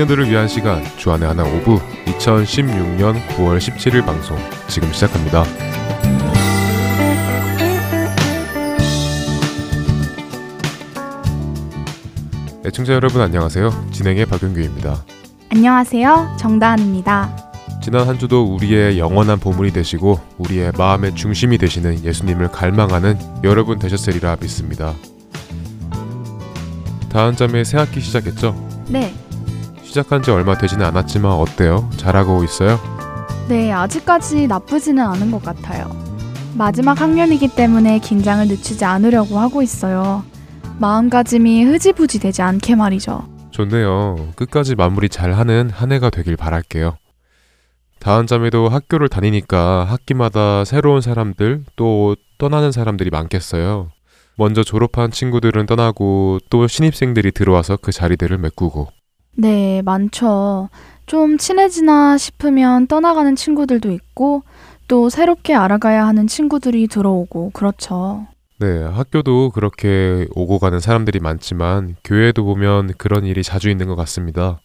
청년들을 위한 시간 주안의 하나 오부 2016년 9월 17일 방송 지금 시작합니다. 애청자 여러분 안녕하세요. 진행의 박윤규입니다. 안녕하세요. 정다은입니다. 지난 한 주도 우리의 영원한 보물이 되시고 우리의 마음의 중심이 되시는 예수님을 갈망하는 여러분 되셨으리라 믿습니다. 다음 잠에 새 학기 시작했죠? 네. 시작한 지 얼마 되지는 않았지만 어때요? 잘하고 있어요? 네, 아직까지 나쁘지는 않은 것 같아요. 마지막 학년이기 때문에 긴장을 늦추지 않으려고 하고 있어요. 마음가짐이 흐지부지 되지 않게 말이죠. 좋네요. 끝까지 마무리 잘하는 한 해가 되길 바랄게요. 다음 잠에도 학교를 다니니까 학기마다 새로운 사람들 또 떠나는 사람들이 많겠어요. 먼저 졸업한 친구들은 떠나고 또 신입생들이 들어와서 그 자리들을 메꾸고 네, 많죠. 좀 친해지나 싶으면 떠나가는 친구들도 있고 또 새롭게 알아가야 하는 친구들이 들어오고 그렇죠. 네, 학교도 그렇게 오고 가는 사람들이 많지만 교회도 보면 그런 일이 자주 있는 것 같습니다.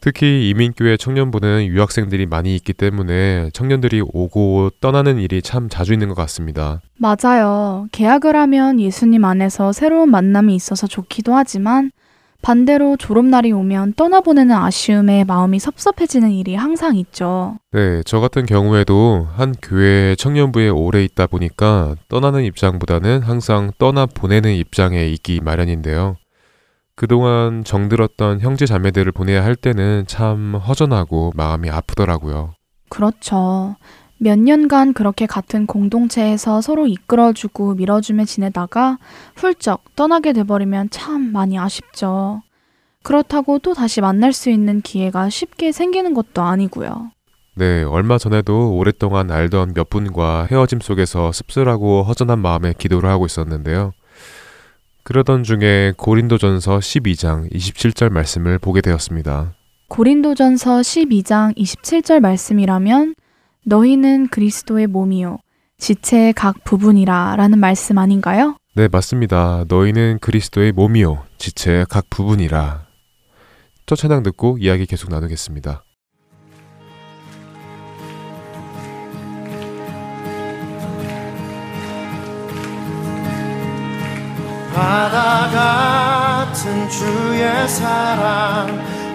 특히 이민교회 청년부는 유학생들이 많이 있기 때문에 청년들이 오고 떠나는 일이 참 자주 있는 것 같습니다. 맞아요. 계약을 하면 예수님 안에서 새로운 만남이 있어서 좋기도 하지만 반대로 졸업날이 오면 떠나보내는 아쉬움에 마음이 섭섭해지는 일이 항상 있죠. 네, 저 같은 경우에도 한 교회 청년부에 오래 있다 보니까 떠나는 입장보다는 항상 떠나 보내는 입장에 있기 마련인데요. 그동안 정들었던 형제 자매들을 보내야 할 때는 참 허전하고 마음이 아프더라고요. 그렇죠. 몇 년간 그렇게 같은 공동체에서 서로 이끌어주고 밀어주며 지내다가 훌쩍 떠나게 돼버리면 참 많이 아쉽죠. 그렇다고 또 다시 만날 수 있는 기회가 쉽게 생기는 것도 아니고요. 네, 얼마 전에도 오랫동안 알던 몇 분과 헤어짐 속에서 씁쓸하고 허전한 마음에 기도를 하고 있었는데요. 그러던 중에 고린도전서 12장 27절 말씀을 보게 되었습니다. 고린도전서 12장 27절 말씀이라면 너희는 그리스도의 몸이요 지체의 각 부분이라 라는 말씀 아닌가요? 네, 맞습니다. 너희는 그리스도의 몸이요 지체의 각 부분이라. 첫 찬양 듣고 이야기 계속 나누겠습니다. 바다 같은 주의 사랑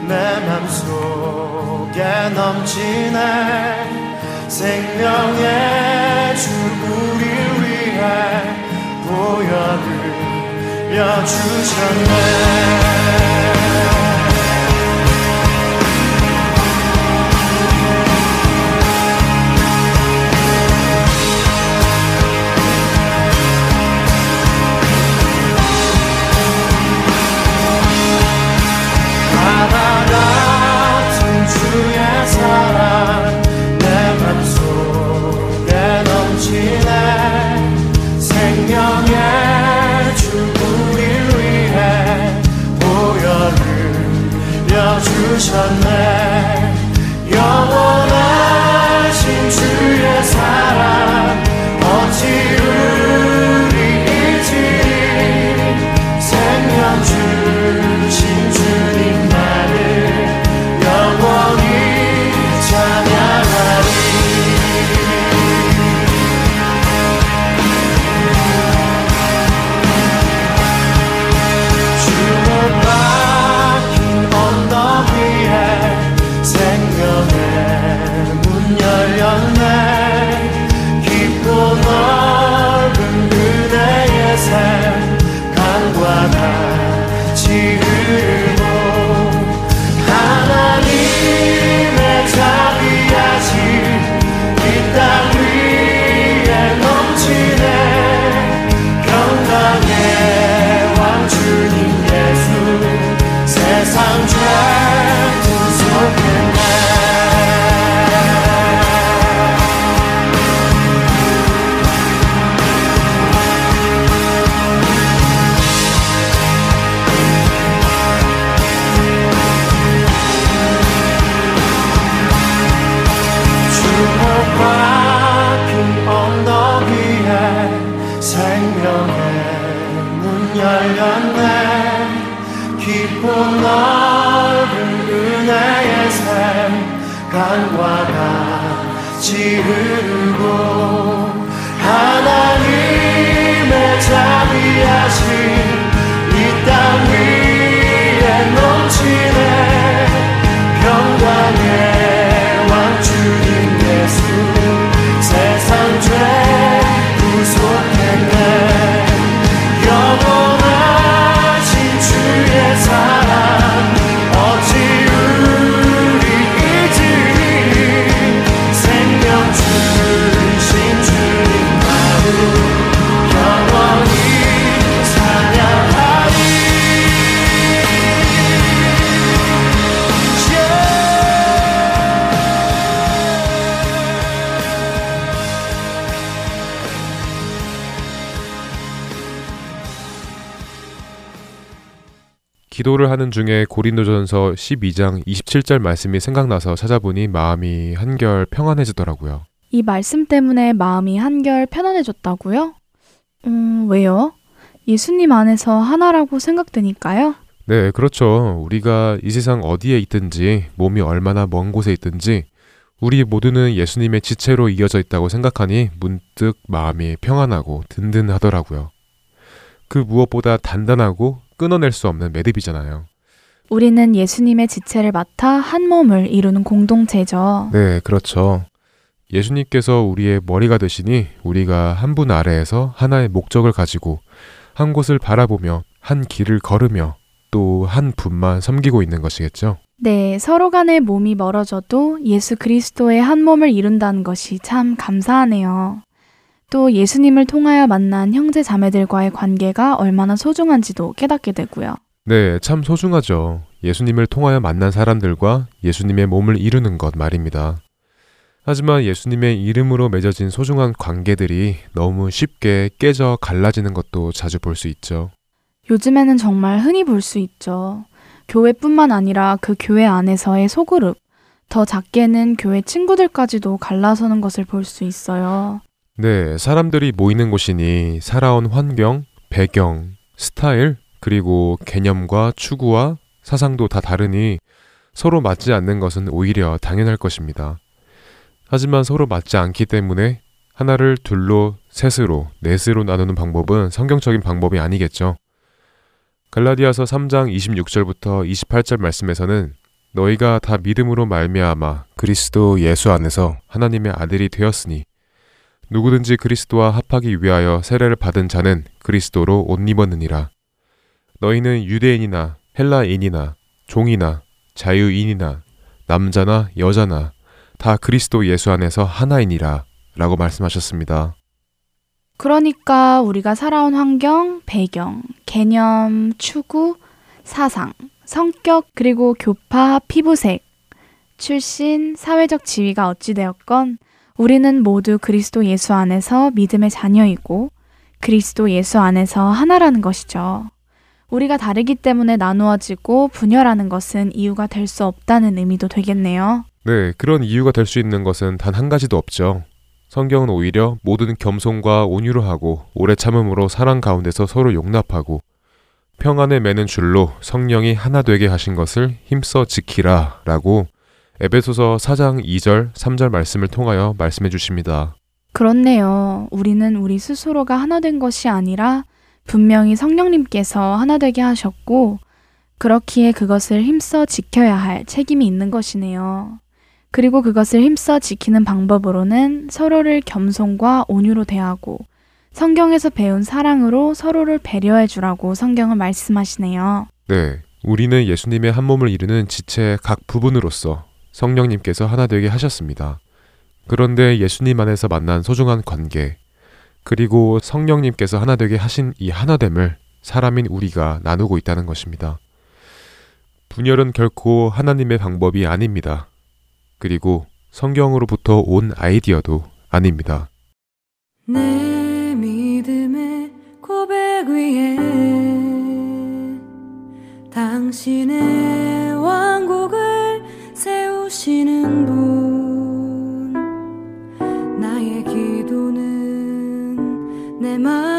내 맘속에 넘치네 생명의 주 우리 위해 보혈을 여주셨네 생명의 주 우리 위해 보혈을 여주셨네. 영원하신 주의 사랑 기도를 하는 중에 고린도전서 12장 27절 말씀이 생각나서 찾아보니 마음이 한결 평안해지더라고요. 이 말씀 때문에 마음이 한결 편안해졌다고요? 음, 왜요? 예수님 안에서 하나라고 생각되니까요? 네, 그렇죠. 우리가 이 세상 어디에 있든지 몸이 얼마나 먼 곳에 있든지 우리 모두는 예수님의 지체로 이어져 있다고 생각하니 문득 마음이 평안하고 든든하더라고요. 그 무엇보다 단단하고 끊어낼 수 없는 매듭이잖아요. 우리는 예수님의 지체를 맡아 한 몸을 이루는 공동체죠. 네, 그렇죠. 예수님께서 우리의 머리가 되시니 우리가 한 분 아래에서 하나의 목적을 가지고 한 곳을 바라보며 한 길을 걸으며 또 한 분만 섬기고 있는 것이겠죠. 네, 서로 간의 몸이 멀어져도 예수 그리스도의 한 몸을 이룬다는 것이 참 감사하네요. 또 예수님을 통하여 만난 형제 자매들과의 관계가 얼마나 소중한지도 깨닫게 되고요. 네, 참 소중하죠. 예수님을 통하여 만난 사람들과 예수님의 몸을 이루는 것 말입니다. 하지만 예수님의 이름으로 맺어진 소중한 관계들이 너무 쉽게 깨져 갈라지는 것도 자주 볼 수 있죠. 요즘에는 정말 흔히 볼 수 있죠. 교회뿐만 아니라 그 교회 안에서의 소그룹, 더 작게는 교회 친구들까지도 갈라서는 것을 볼 수 있어요. 네, 사람들이 모이는 곳이니 살아온 환경, 배경, 스타일, 그리고 개념과 추구와 사상도 다 다르니 서로 맞지 않는 것은 오히려 당연할 것입니다. 하지만 서로 맞지 않기 때문에 하나를 둘로, 셋으로, 넷으로 나누는 방법은 성경적인 방법이 아니겠죠. 갈라디아서 3장 26절부터 28절 말씀에서는 너희가 다 믿음으로 말미암아 그리스도 예수 안에서 하나님의 아들이 되었으니 누구든지 그리스도와 합하기 위하여 세례를 받은 자는 그리스도로 옷 입었느니라. 너희는 유대인이나 헬라인이나 종이나 자유인이나 남자나 여자나 다 그리스도 예수 안에서 하나이니라 라고 말씀하셨습니다. 그러니까 우리가 살아온 환경, 배경, 개념, 추구, 사상, 성격, 그리고 교파, 피부색, 출신, 사회적 지위가 어찌되었건 우리는 모두 그리스도 예수 안에서 믿음의 자녀이고 그리스도 예수 안에서 하나라는 것이죠. 우리가 다르기 때문에 나누어지고 분열하는 것은 이유가 될 수 없다는 의미도 되겠네요. 네, 그런 이유가 될 수 있는 것은 단 한 가지도 없죠. 성경은 오히려 모든 겸손과 온유로 하고 오래 참음으로 사랑 가운데서 서로 용납하고 평안에 매는 줄로 성령이 하나 되게 하신 것을 힘써 지키라 라고 에베소서 4장 2절, 3절 말씀을 통하여 말씀해 주십니다. 그렇네요. 우리는 우리 스스로가 하나 된 것이 아니라 분명히 성령님께서 하나 되게 하셨고, 그렇기에 그것을 힘써 지켜야 할 책임이 있는 것이네요. 그리고 그것을 힘써 지키는 방법으로는 서로를 겸손과 온유로 대하고, 성경에서 배운 사랑으로 서로를 배려해 주라고 성경은 말씀하시네요. 네, 우리는 예수님의 한 몸을 이루는 지체의 각 부분으로서 성령님께서 하나 되게 하셨습니다. 그런데 예수님 안에서 만난 소중한 관계, 그리고 성령님께서 하나 되게 하신 이 하나됨을 사람인 우리가 나누고 있다는 것입니다. 분열은 결코 하나님의 방법이 아닙니다. 그리고 성경으로부터 온 아이디어도 아닙니다. 내 믿음의 고백 위에 당신의 왕국을 세우시는 분 나의 기도는 내마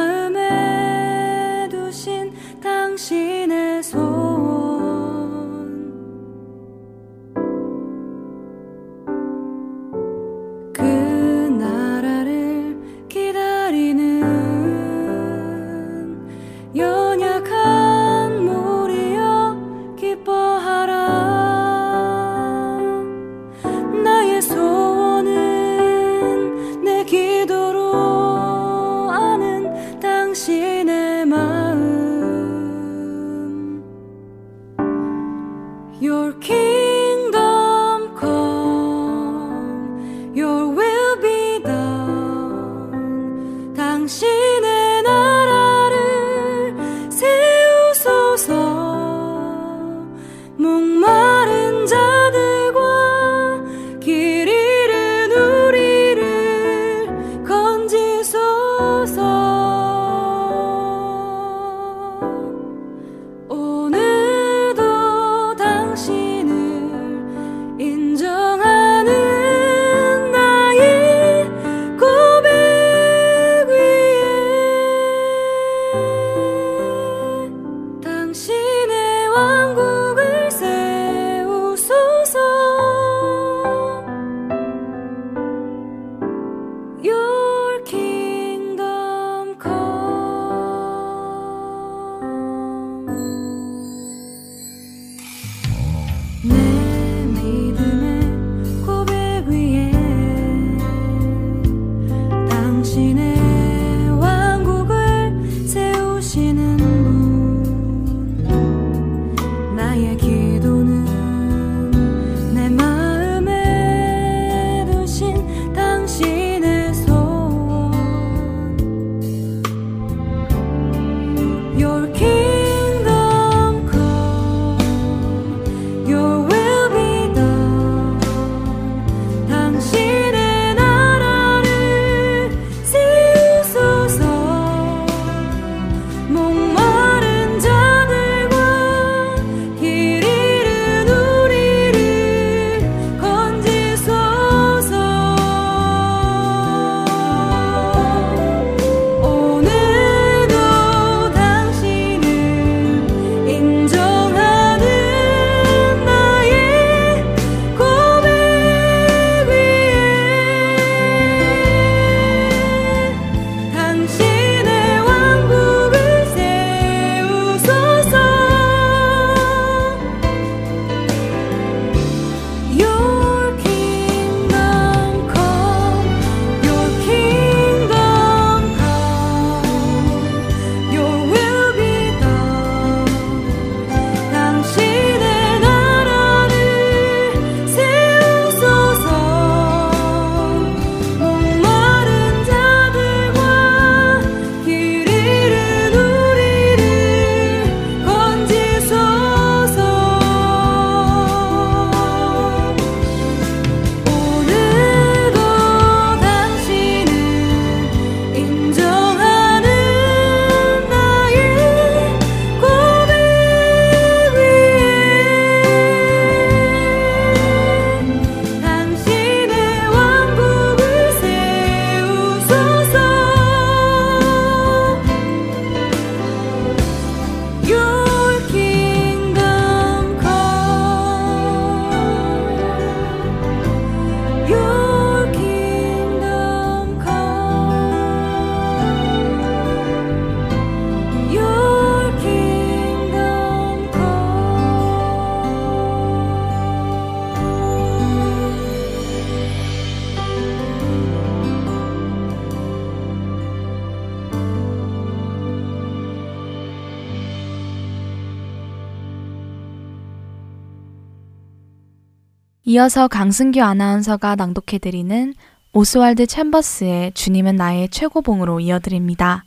이어서 강승규 아나운서가 낭독해드리는 오스왈드 챔버스의 주님은 나의 최고봉으로 이어드립니다.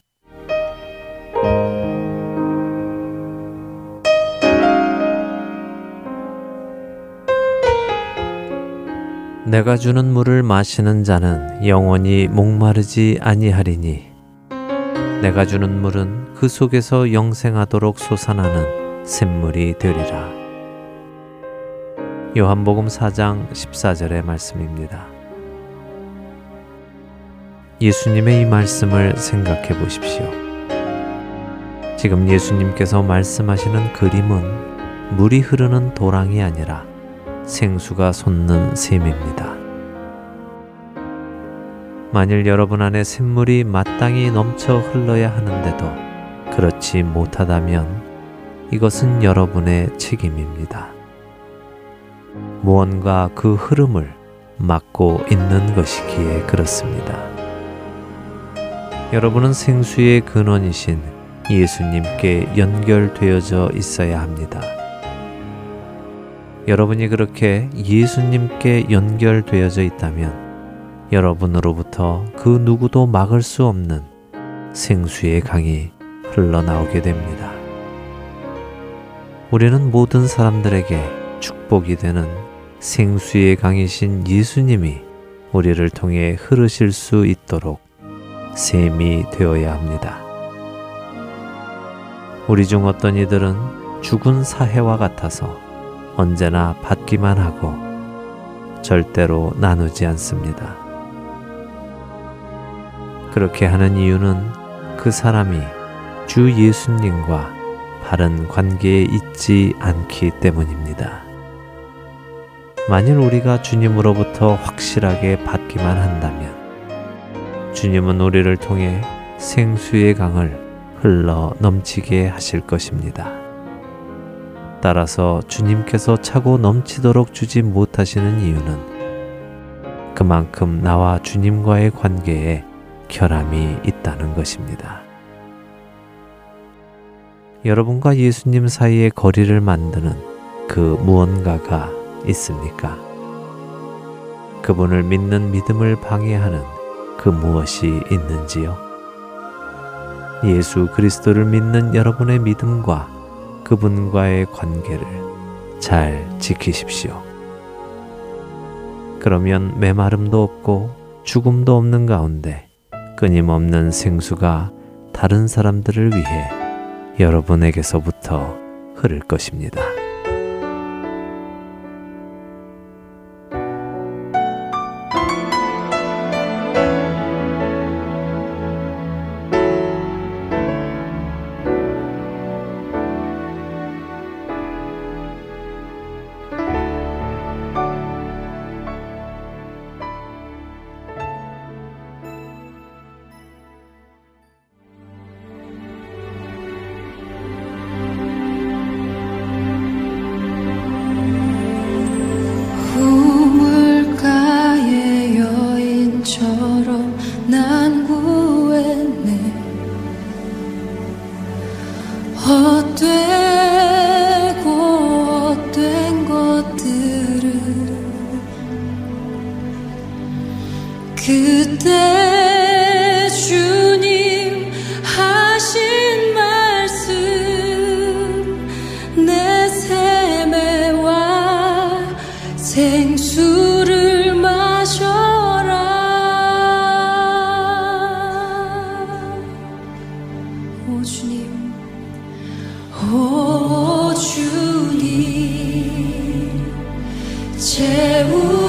내가 주는 물을 마시는 자는 영원히 목마르지 아니하리니 내가 주는 물은 그 속에서 영생하도록 솟아나는 샘물이 되리라. 요한복음 4장 14절의 말씀입니다. 예수님의 이 말씀을 생각해 보십시오. 지금 예수님께서 말씀하시는 그림은 물이 흐르는 도랑이 아니라 생수가 솟는 샘입니다. 만일 여러분 안에 샘물이 마땅히 넘쳐 흘러야 하는데도 그렇지 못하다면 이것은 여러분의 책임입니다. 무언가 그 흐름을 막고 있는 것이기에 그렇습니다. 여러분은 생수의 근원이신 예수님께 연결되어져 있어야 합니다. 여러분이 그렇게 예수님께 연결되어져 있다면 여러분으로부터 그 누구도 막을 수 없는 생수의 강이 흘러나오게 됩니다. 우리는 모든 사람들에게 축복이 되는 생수의 강이신 예수님이 우리를 통해 흐르실 수 있도록 셈이 되어야 합니다. 우리 중 어떤 이들은 죽은 사해와 같아서 언제나 받기만 하고 절대로 나누지 않습니다. 그렇게 하는 이유는 그 사람이 주 예수님과 바른 관계에 있지 않기 때문입니다. 만일 우리가 주님으로부터 확실하게 받기만 한다면 주님은 우리를 통해 생수의 강을 흘러 넘치게 하실 것입니다. 따라서 주님께서 차고 넘치도록 주지 못하시는 이유는 그만큼 나와 주님과의 관계에 결함이 있다는 것입니다. 여러분과 예수님 사이의 거리를 만드는 그 무언가가 있습니까? 그분을 믿는 믿음을 방해하는 그 무엇이 있는지요? 예수 그리스도를 믿는 여러분의 믿음과 그분과의 관계를 잘 지키십시오. 그러면 메마름도 없고 죽음도 없는 가운데 끊임없는 생수가 다른 사람들을 위해 여러분에게서부터 흐를 것입니다. 且无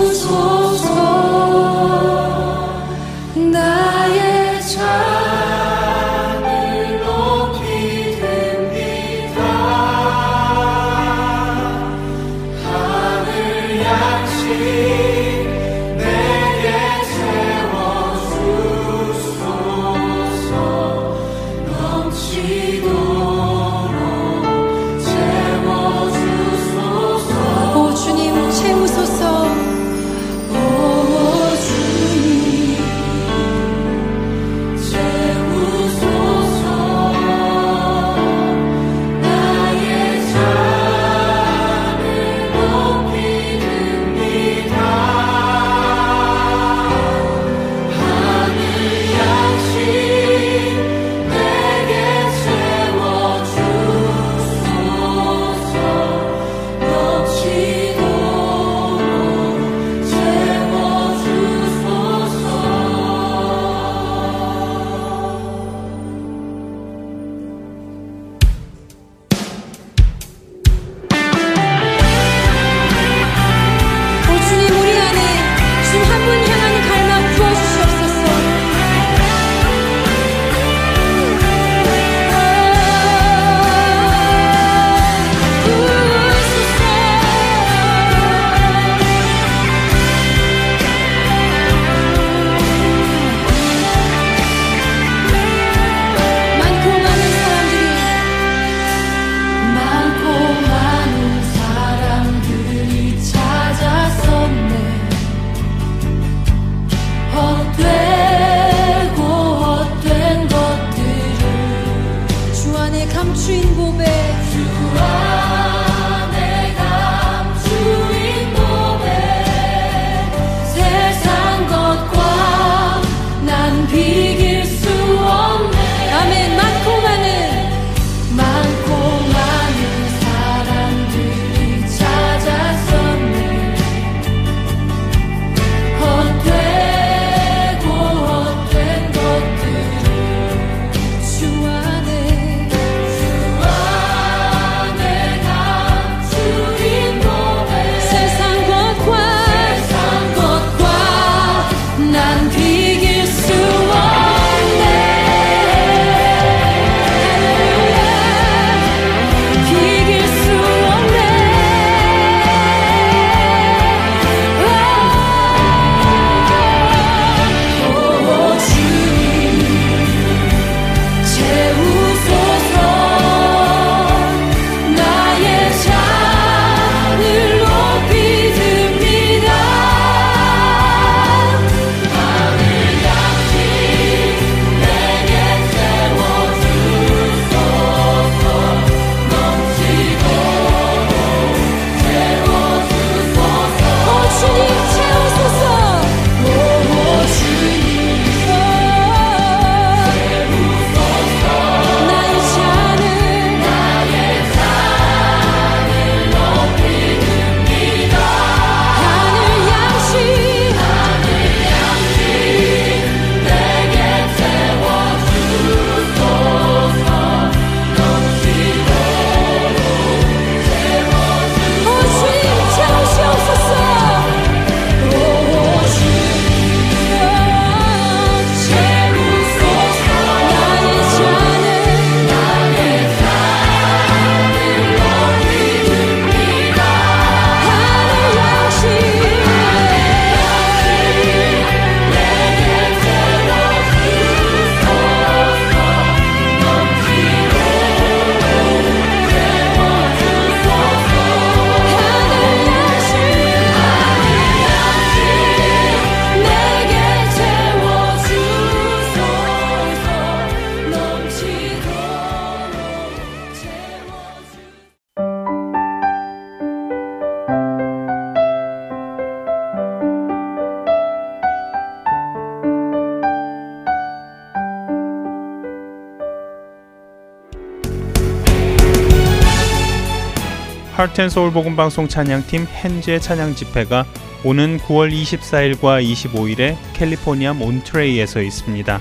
하트앤서울 복음방송 찬양팀 hen즈의 찬양 집회가 오는 9월 24일과 25일에 캘리포니아 몬트레이에서 있습니다.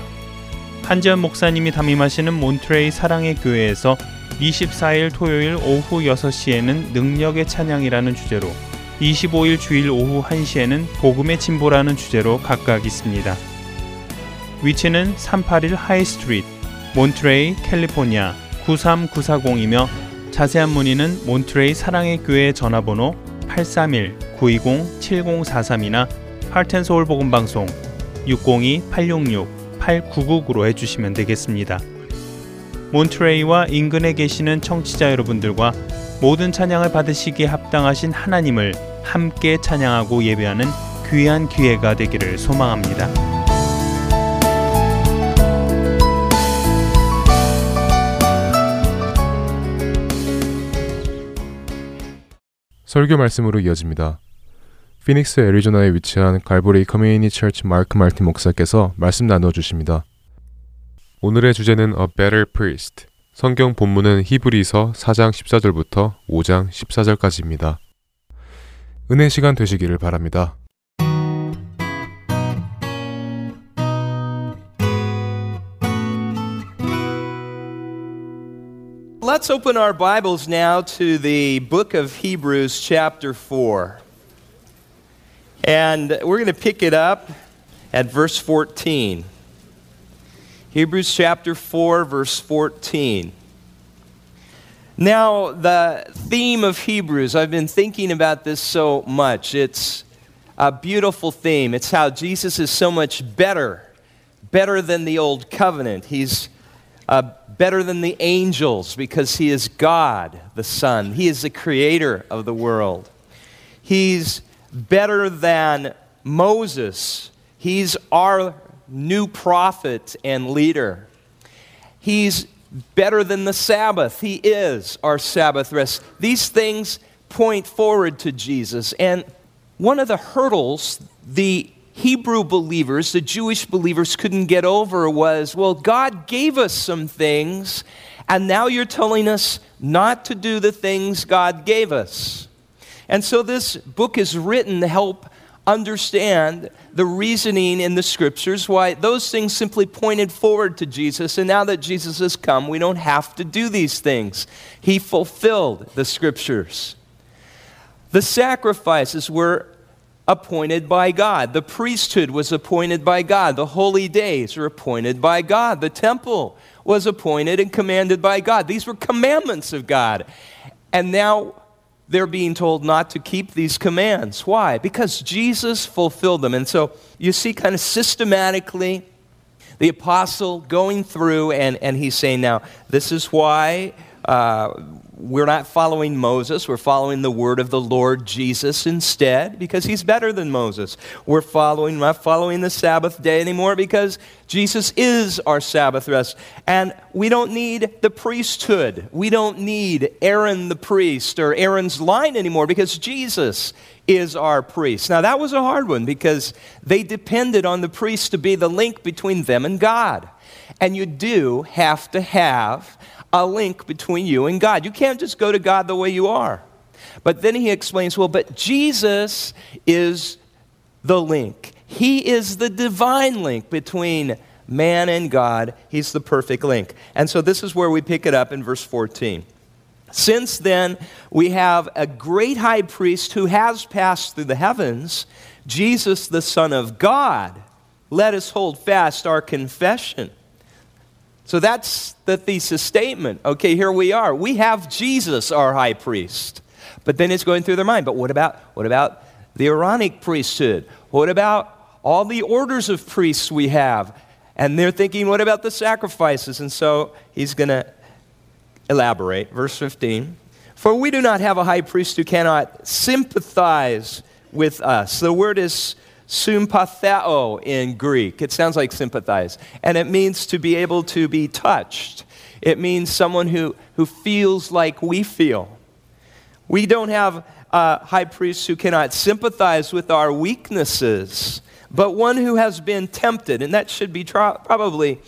한지연 목사님이 담임하시는 몬트레이 사랑의 교회에서 24일 토요일 오후 6시에는 능력의 찬양이라는 주제로 25일 주일 오후 1시에는 복음의 진보라는 주제로 각각 있습니다. 위치는 381 하이 스트리트, 몬트레이, 캘리포니아 93940이며 자세한 문의는 몬트레이 사랑의 교회 전화번호 831-920-7043이나 하트앤서울 복음방송 602-866-8999로 해주시면 되겠습니다. 몬트레이와 인근에 계시는 청취자 여러분들과 모든 찬양을 받으시기에 합당하신 하나님을 함께 찬양하고 예배하는 귀한 기회가 되기를 소망합니다. 설교 말씀으로 이어집니다. 피닉스 애리조나에 위치한 갈보리 커뮤니티 처치 마크 말틴 목사께서 말씀 나누어 주십니다. 오늘의 주제는 A Better Priest. 성경 본문은 히브리서 4장 14절부터 5장 14절까지입니다. 은혜 시간 되시기를 바랍니다. Let's open our Bibles now to the book of Hebrews, chapter 4. And we're going to pick it up at verse 14. Hebrews chapter 4, verse 14. Now, the theme of Hebrews, I've been thinking about this so much. It's a beautiful theme. It's how Jesus is so much better, better than the old covenant. He's uh, better than the angels because he is God, the Son. He is the creator of the world. He's better than Moses. He's our new prophet and leader. He's better than the Sabbath. He is our Sabbath rest. These things point forward to Jesus. And one of the hurdles the Hebrew believers, the Jewish believers, couldn't get over was well, God gave us some things, and now you're telling us not to do the things God gave us. And so this book is written to help understand the reasoning in the scriptures why those things simply pointed forward to Jesus. And now that Jesus has come, we don't have to do these things. He fulfilled the scriptures. The sacrifices were appointed by God. The priesthood was appointed by God. The holy days were appointed by God. The temple was appointed and commanded by God. These were commandments of God. And now they're being told not to keep these commands. Why? Because Jesus fulfilled them. And so you see, kind of systematically, the apostle going through, and, and he's saying, now, this is why uh, we're not following Moses. We're following the word of the Lord Jesus instead because he's better than Moses. We're following, not following the Sabbath day anymore because Jesus is our Sabbath rest. And we don't need the priesthood. We don't need Aaron the priest or Aaron's line anymore because Jesus is our priest. Now, that was a hard one because they depended on the priest to be the link between them and God. And you do have to have a link between you and God. You can't just go to God the way you are. But then he explains, well, but Jesus is the link. He is the divine link between man and God. He's the perfect link. And so this is where we pick it up in verse 14. Since then, we have a great high priest who has passed through the heavens, Jesus, the Son of God. Let us hold fast our confession. So that's the thesis statement. Okay, here we are. We have Jesus, our high priest. But then it's going through their mind. But what about what about the Aaronic priesthood? What about all the orders of priests we have? And they're thinking, what about the sacrifices? And so he's going to elaborate. Verse 15. For we do not have a high priest who cannot sympathize with us. The word is sympatheo in Greek. It sounds like sympathize. And it means to be able to be touched. It means someone who, who feels like we feel. We don't have a high priest who cannot sympathize with our weaknesses, but one who has been tempted. And that should be tra- probably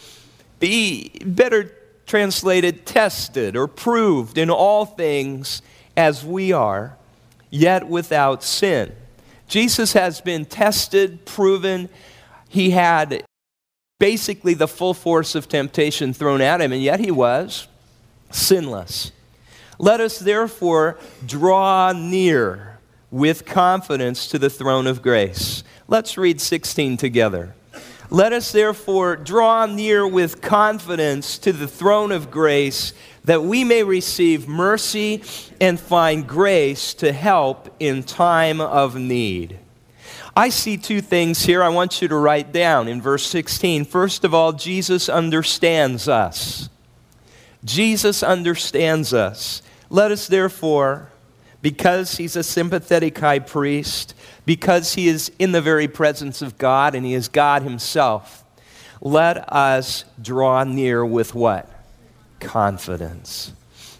be better translated tested or proved in all things as we are, yet without sin. Jesus has been tested, proven. He had basically the full force of temptation thrown at him, and yet he was sinless. Let us therefore draw near with confidence to the throne of grace. Let's read 16 together. Let us therefore draw near with confidence to the throne of grace that we may receive mercy and find grace to help in time of need. I see two things here I want you to write down in verse 16. First of all, Jesus understands us. Jesus understands us. Let us therefore, because he's a sympathetic high priest, because he is in the very presence of God and he is God himself, let us draw near with what? Confidence.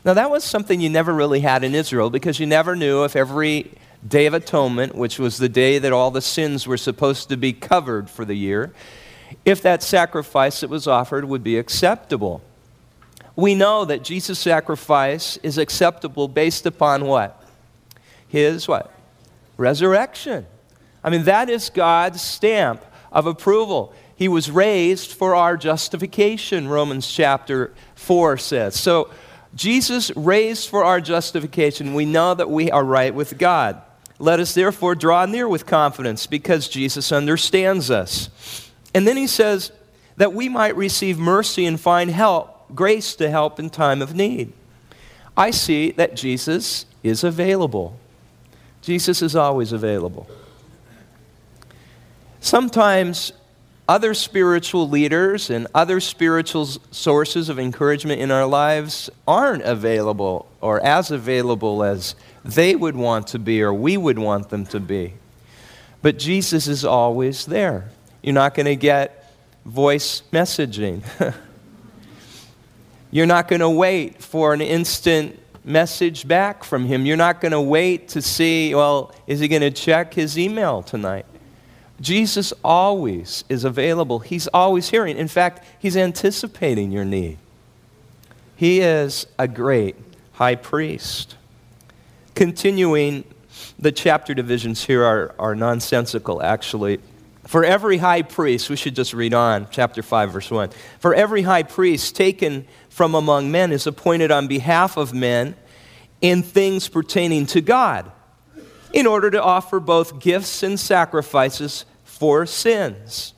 Now, that was something you never really had in Israel because you never knew if every Day of Atonement, which was the day that all the sins were supposed to be covered for the year, if that sacrifice that was offered would be acceptable. We know that Jesus' sacrifice is acceptable based upon what? His what? Resurrection. I mean, that is God's stamp of approval. He was raised for our justification, Romans chapter 4 says. So, Jesus raised for our justification. We know that we are right with God. Let us therefore draw near with confidence because Jesus understands us. And then he says that we might receive mercy and find help, grace to help in time of need. I see that Jesus is available. Jesus is always available. Sometimes other spiritual leaders and other spiritual sources of encouragement in our lives aren't available or as available as they would want to be or we would want them to be. But Jesus is always there. You're not going to get voice messaging. You're not going to wait for an instant message back from him. You're not going to wait to see, well, is he going to check his email tonight? Jesus always is available. He's always hearing. In fact, he's anticipating your need. He is a great high priest. Continuing, the chapter divisions here are, are nonsensical, actually. For every high priest, we should just read on, chapter 5, verse 1. For every high priest taken from among men is appointed on behalf of men in things pertaining to God in order to offer both gifts and sacrifices for sins.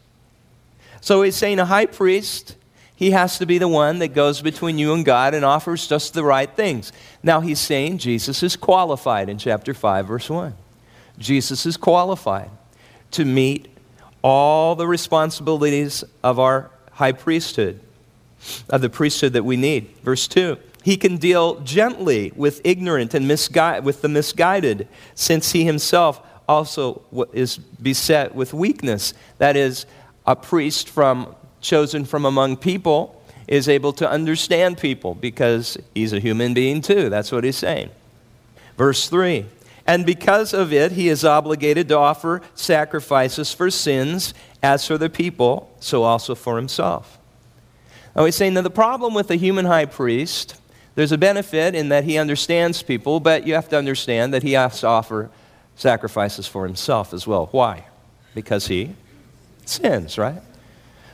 So he's saying a high priest, he has to be the one that goes between you and God and offers just the right things. Now he's saying Jesus is qualified in chapter 5, verse 1. Jesus is qualified to meet all the responsibilities of our high priesthood, of the priesthood that we need. Verse 2 he can deal gently with ignorant and misgui- with the misguided, since he himself also is beset with weakness. That is, a priest from chosen from among people is able to understand people because he's a human being too. That's what he's saying. Verse 3 And because of it, he is obligated to offer sacrifices for sins, as for the people, so also for himself. Now he's saying that the problem with the human high priest there's a benefit in that he understands people, but you have to understand that he has to offer sacrifices for himself as well. Why? Because he sins, right?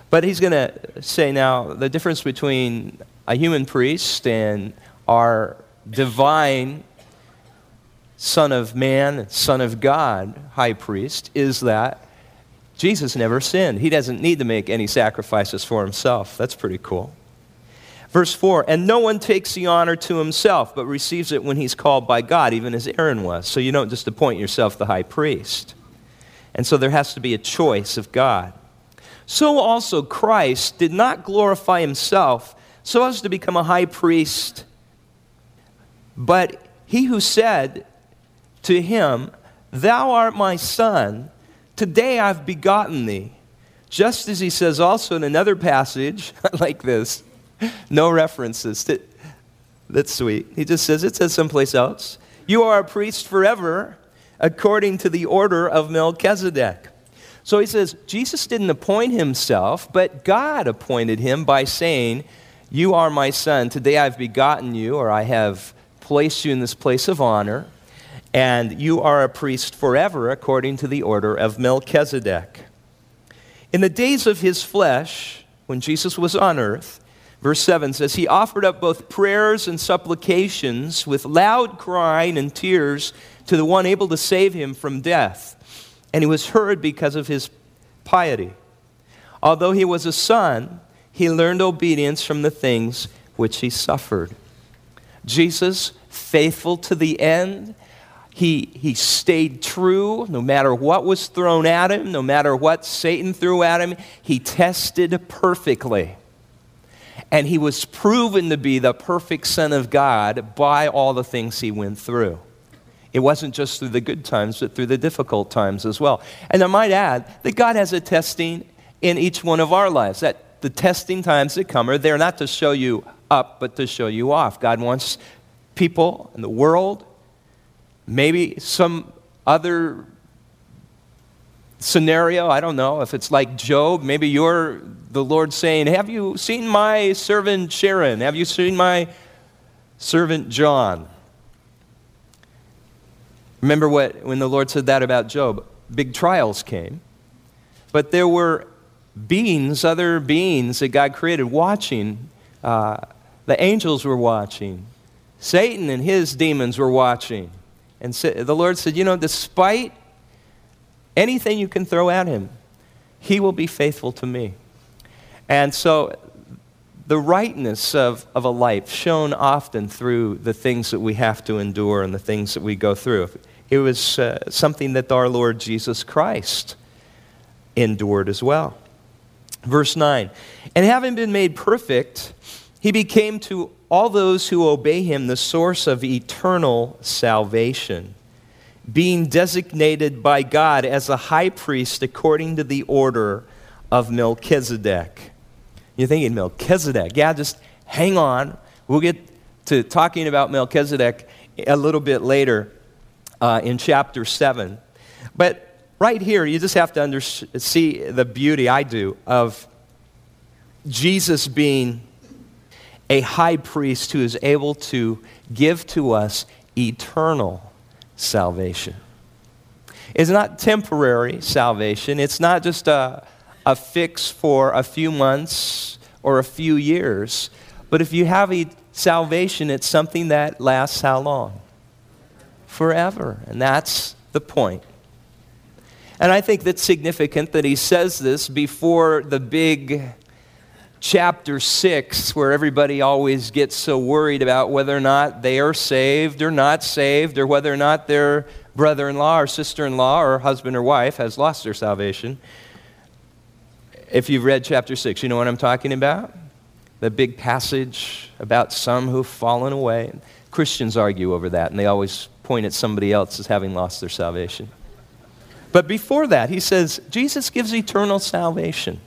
But he's going to say now the difference between a human priest and our divine Son of Man, Son of God, high priest, is that Jesus never sinned. He doesn't need to make any sacrifices for himself. That's pretty cool. Verse 4 And no one takes the honor to himself, but receives it when he's called by God, even as Aaron was. So you don't just appoint yourself the high priest. And so there has to be a choice of God. So also Christ did not glorify himself so as to become a high priest, but he who said to him, Thou art my son, today I've begotten thee. Just as he says also in another passage like this no references. To, that's sweet. He just says, it says someplace else. You are a priest forever according to the order of Melchizedek. So he says, Jesus didn't appoint himself, but God appointed him by saying, You are my son. Today I've begotten you, or I have placed you in this place of honor, and you are a priest forever according to the order of Melchizedek. In the days of his flesh, when Jesus was on earth, verse 7 says, He offered up both prayers and supplications with loud crying and tears to the one able to save him from death. And he was heard because of his piety. Although he was a son, he learned obedience from the things which he suffered. Jesus, faithful to the end, he, he stayed true no matter what was thrown at him, no matter what Satan threw at him. He tested perfectly. And he was proven to be the perfect Son of God by all the things he went through. It wasn't just through the good times, but through the difficult times as well. And I might add that God has a testing in each one of our lives. That the testing times that come are there not to show you up, but to show you off. God wants people in the world Maybe some other scenario, I don't know, if it's like Job, maybe you're the Lord saying, Have you seen my servant Sharon? Have you seen my servant John? Remember what, when the Lord said that about Job? Big trials came. But there were beings, other beings that God created, watching. Uh, the angels were watching. Satan and his demons were watching. And the Lord said, You know, despite anything you can throw at him, he will be faithful to me. And so the rightness of, of a life shown often through the things that we have to endure and the things that we go through. It was uh, something that our Lord Jesus Christ endured as well. Verse 9 And having been made perfect, he became to all those who obey him the source of eternal salvation, being designated by God as a high priest according to the order of Melchizedek. You're thinking, Melchizedek? Yeah, just hang on. We'll get to talking about Melchizedek a little bit later uh, in chapter 7. But right here, you just have to under- see the beauty, I do, of Jesus being a high priest who is able to give to us eternal salvation. It's not temporary salvation, it's not just a, a fix for a few months or a few years. But if you have a salvation, it's something that lasts how long? Forever. And that's the point. And I think that's significant that he says this before the big chapter 6, where everybody always gets so worried about whether or not they are saved or not saved, or whether or not their brother in law or sister in law or husband or wife has lost their salvation. If you've read chapter 6, you know what I'm talking about? The big passage about some who've fallen away. Christians argue over that, and they always point at somebody else as having lost their salvation. But before that, he says, Jesus gives eternal salvation.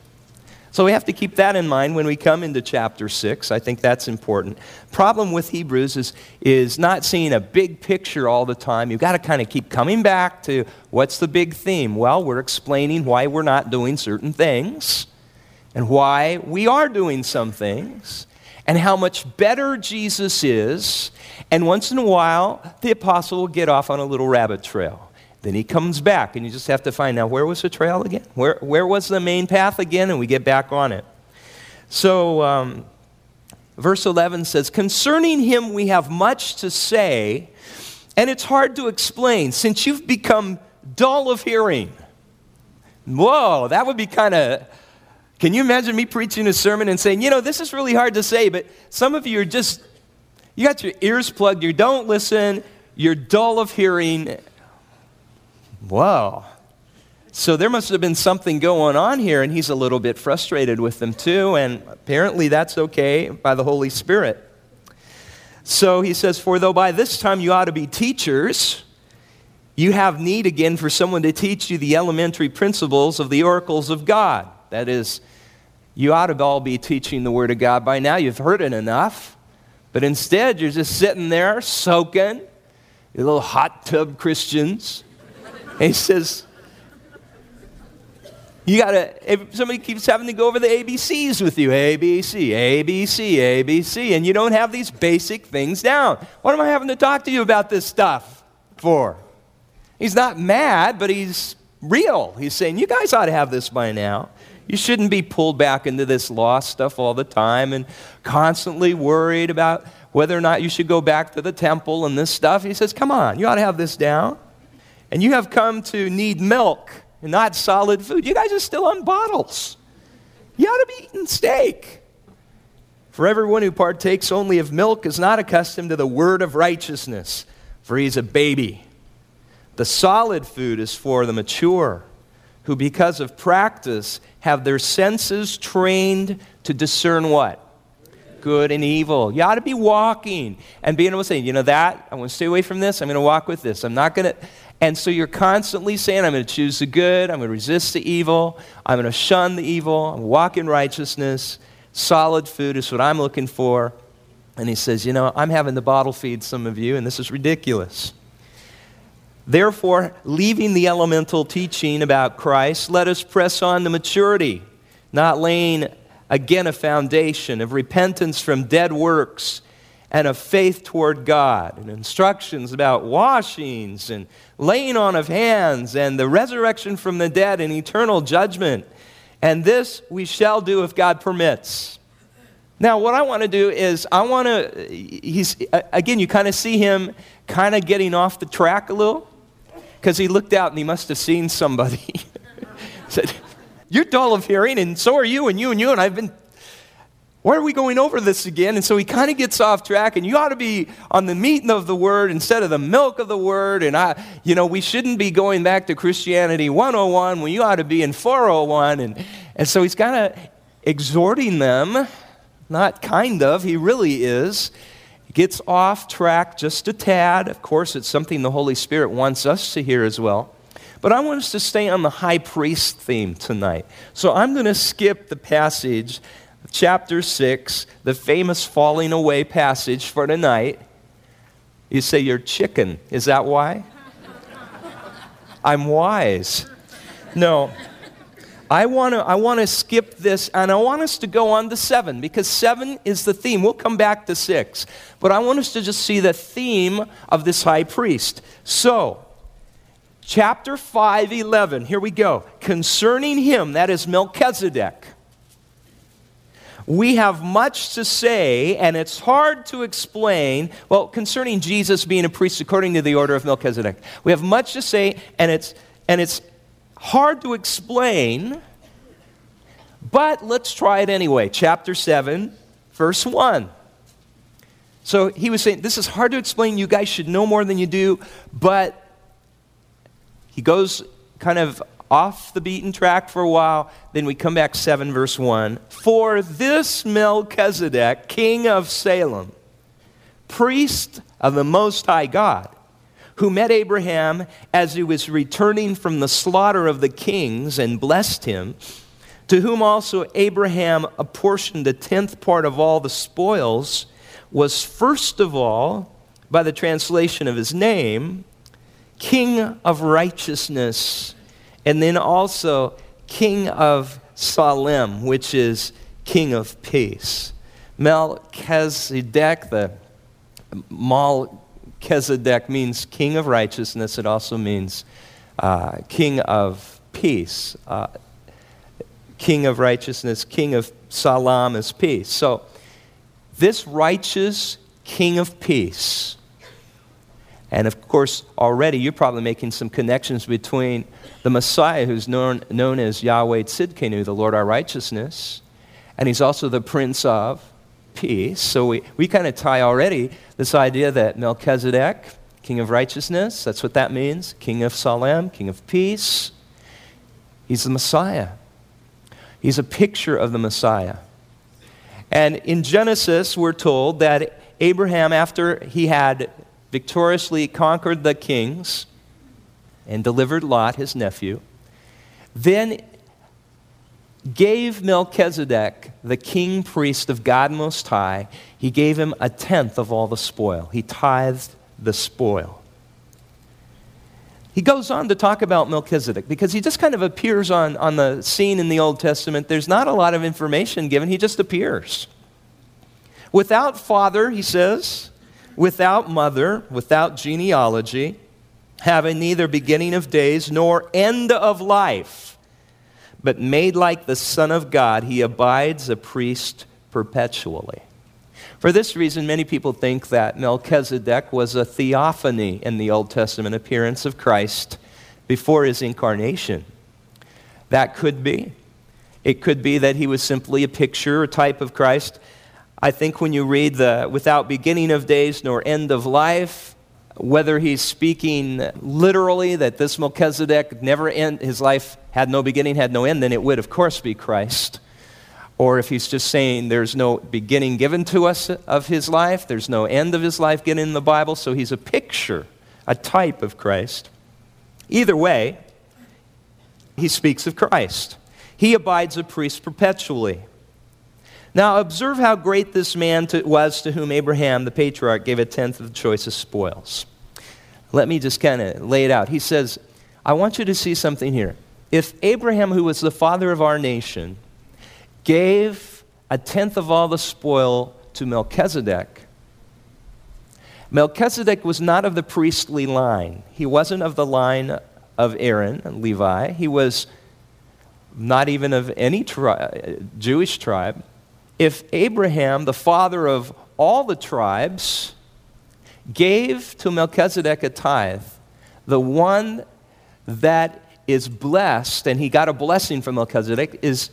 So we have to keep that in mind when we come into chapter 6. I think that's important. Problem with Hebrews is, is not seeing a big picture all the time. You've got to kind of keep coming back to what's the big theme? Well, we're explaining why we're not doing certain things and why we are doing some things and how much better Jesus is. And once in a while, the apostle will get off on a little rabbit trail. Then he comes back, and you just have to find out where was the trail again? Where, where was the main path again? And we get back on it. So, um, verse 11 says, Concerning him we have much to say, and it's hard to explain since you've become dull of hearing. Whoa, that would be kind of. Can you imagine me preaching a sermon and saying, you know, this is really hard to say, but some of you are just, you got your ears plugged, you don't listen, you're dull of hearing, Whoa. So there must have been something going on here, and he's a little bit frustrated with them too, and apparently that's okay by the Holy Spirit. So he says, For though by this time you ought to be teachers, you have need again for someone to teach you the elementary principles of the oracles of God. That is, you ought to all be teaching the Word of God by now. You've heard it enough. But instead, you're just sitting there soaking, you little hot tub Christians. And he says, You gotta, if somebody keeps having to go over the ABCs with you ABC, ABC, ABC, and you don't have these basic things down. What am I having to talk to you about this stuff for? He's not mad, but he's real. He's saying, You guys ought to have this by now. You shouldn't be pulled back into this lost stuff all the time and constantly worried about whether or not you should go back to the temple and this stuff. He says, Come on, you ought to have this down. And you have come to need milk and not solid food. You guys are still on bottles. You ought to be eating steak. For everyone who partakes only of milk is not accustomed to the word of righteousness, for he's a baby. The solid food is for the mature, who because of practice have their senses trained to discern what? Good and evil. You ought to be walking and being able to say, you know that, I want to stay away from this, I'm going to walk with this. I'm not going to. And so you're constantly saying, I'm going to choose the good, I'm going to resist the evil, I'm going to shun the evil, I'm walk in righteousness. Solid food is what I'm looking for. And he says, You know, I'm having to bottle feed some of you, and this is ridiculous. Therefore, leaving the elemental teaching about Christ, let us press on to maturity, not laying again a foundation of repentance from dead works and of faith toward God, and instructions about washings and laying on of hands and the resurrection from the dead and eternal judgment. And this we shall do if God permits. Now, what I want to do is, I want to, he's, again, you kind of see him kind of getting off the track a little because he looked out and he must have seen somebody. said, You're dull of hearing, and so are you, and you, and you, and I've been why are we going over this again? And so he kind of gets off track, and you ought to be on the meat of the word instead of the milk of the word. And I, you know, we shouldn't be going back to Christianity 101 when you ought to be in 401. And, and so he's kind of exhorting them, not kind of, he really is. He gets off track just a tad. Of course, it's something the Holy Spirit wants us to hear as well. But I want us to stay on the high priest theme tonight. So I'm going to skip the passage chapter 6, the famous falling away passage for tonight. You say you're chicken. Is that why? I'm wise. No. I want to I want to skip this and I want us to go on to 7 because 7 is the theme. We'll come back to 6. But I want us to just see the theme of this high priest. So, chapter 5 11. Here we go. Concerning him, that is Melchizedek we have much to say, and it's hard to explain. Well, concerning Jesus being a priest according to the order of Melchizedek, we have much to say, and it's, and it's hard to explain, but let's try it anyway. Chapter 7, verse 1. So he was saying, This is hard to explain. You guys should know more than you do, but he goes kind of off the beaten track for a while. Then we come back 7, verse 1. For this Melchizedek, king of Salem, priest of the Most High God, who met Abraham as he was returning from the slaughter of the kings and blessed him, to whom also Abraham apportioned a tenth part of all the spoils, was first of all, by the translation of his name, King of righteousness and then also king of Salem, which is king of peace. Melchizedek, the Melchizedek means king of righteousness. It also means uh, king of peace. Uh, king of righteousness, king of Salam is peace. So, this righteous king of peace, and of course, already you're probably making some connections between the Messiah, who's known, known as Yahweh Tzidkenu, the Lord our righteousness, and he's also the Prince of Peace. So we, we kind of tie already this idea that Melchizedek, King of righteousness, that's what that means, King of Salem, King of peace. He's the Messiah. He's a picture of the Messiah. And in Genesis, we're told that Abraham, after he had victoriously conquered the kings, and delivered Lot, his nephew, then gave Melchizedek, the king priest of God Most High, he gave him a tenth of all the spoil. He tithed the spoil. he goes on to talk about Melchizedek because he just kind of appears on, on the scene in the Old Testament. There's not a lot of information given, he just appears. Without father, he says, without mother, without genealogy, having neither beginning of days nor end of life, but made like the Son of God, he abides a priest perpetually. For this reason, many people think that Melchizedek was a theophany in the Old Testament appearance of Christ before his incarnation. That could be. It could be that he was simply a picture, a type of Christ. I think when you read the without beginning of days nor end of life, whether he's speaking literally that this Melchizedek never end, his life had no beginning, had no end, then it would, of course, be Christ. Or if he's just saying there's no beginning given to us of his life, there's no end of his life given in the Bible, so he's a picture, a type of Christ. Either way, he speaks of Christ. He abides a priest perpetually. Now, observe how great this man to, was to whom Abraham, the patriarch, gave a tenth of the choicest spoils. Let me just kind of lay it out. He says, I want you to see something here. If Abraham, who was the father of our nation, gave a tenth of all the spoil to Melchizedek, Melchizedek was not of the priestly line. He wasn't of the line of Aaron, and Levi. He was not even of any tri- uh, Jewish tribe. If Abraham, the father of all the tribes, gave to Melchizedek a tithe, the one that is blessed, and he got a blessing from Melchizedek, is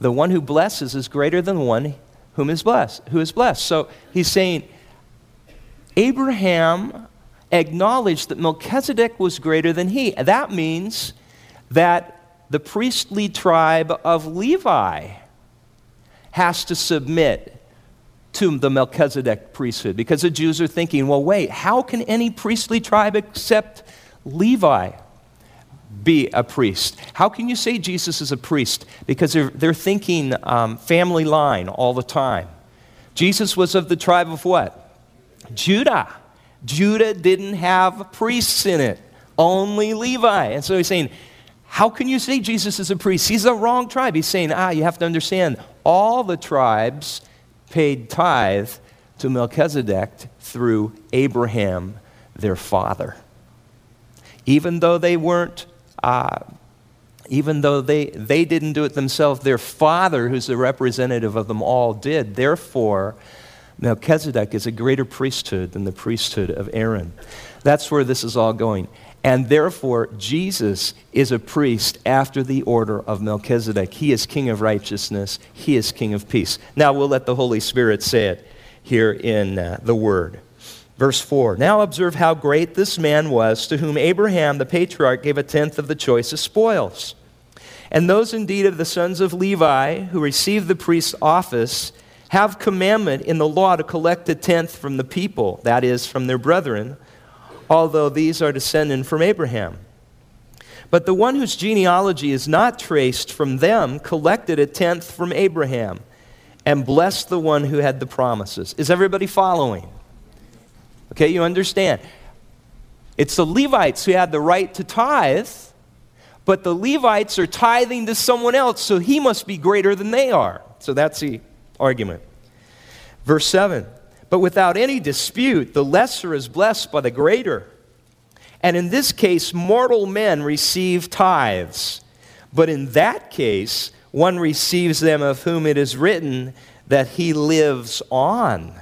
the one who blesses is greater than the one whom is blessed, who is blessed. So he's saying Abraham acknowledged that Melchizedek was greater than he. That means that the priestly tribe of Levi has to submit to the Melchizedek priesthood because the Jews are thinking, well, wait, how can any priestly tribe except Levi be a priest? How can you say Jesus is a priest? Because they're, they're thinking um, family line all the time. Jesus was of the tribe of what? Judah. Judah didn't have priests in it, only Levi. And so he's saying, how can you say Jesus is a priest? He's the wrong tribe. He's saying, ah, you have to understand, all the tribes paid tithe to Melchizedek through Abraham, their father. Even though they weren't, uh, even though they, they didn't do it themselves, their father, who's the representative of them all, did. Therefore, Melchizedek is a greater priesthood than the priesthood of Aaron. That's where this is all going. And therefore, Jesus is a priest after the order of Melchizedek. He is king of righteousness, he is king of peace. Now, we'll let the Holy Spirit say it here in uh, the Word. Verse 4 Now observe how great this man was to whom Abraham the patriarch gave a tenth of the choicest spoils. And those indeed of the sons of Levi who received the priest's office have commandment in the law to collect a tenth from the people, that is, from their brethren although these are descended from Abraham. But the one whose genealogy is not traced from them collected a tenth from Abraham and blessed the one who had the promises. Is everybody following? Okay, you understand. It's the Levites who had the right to tithe, but the Levites are tithing to someone else, so he must be greater than they are. So that's the argument. Verse 7 but without any dispute, the lesser is blessed by the greater. And in this case, mortal men receive tithes. But in that case, one receives them of whom it is written that he lives on.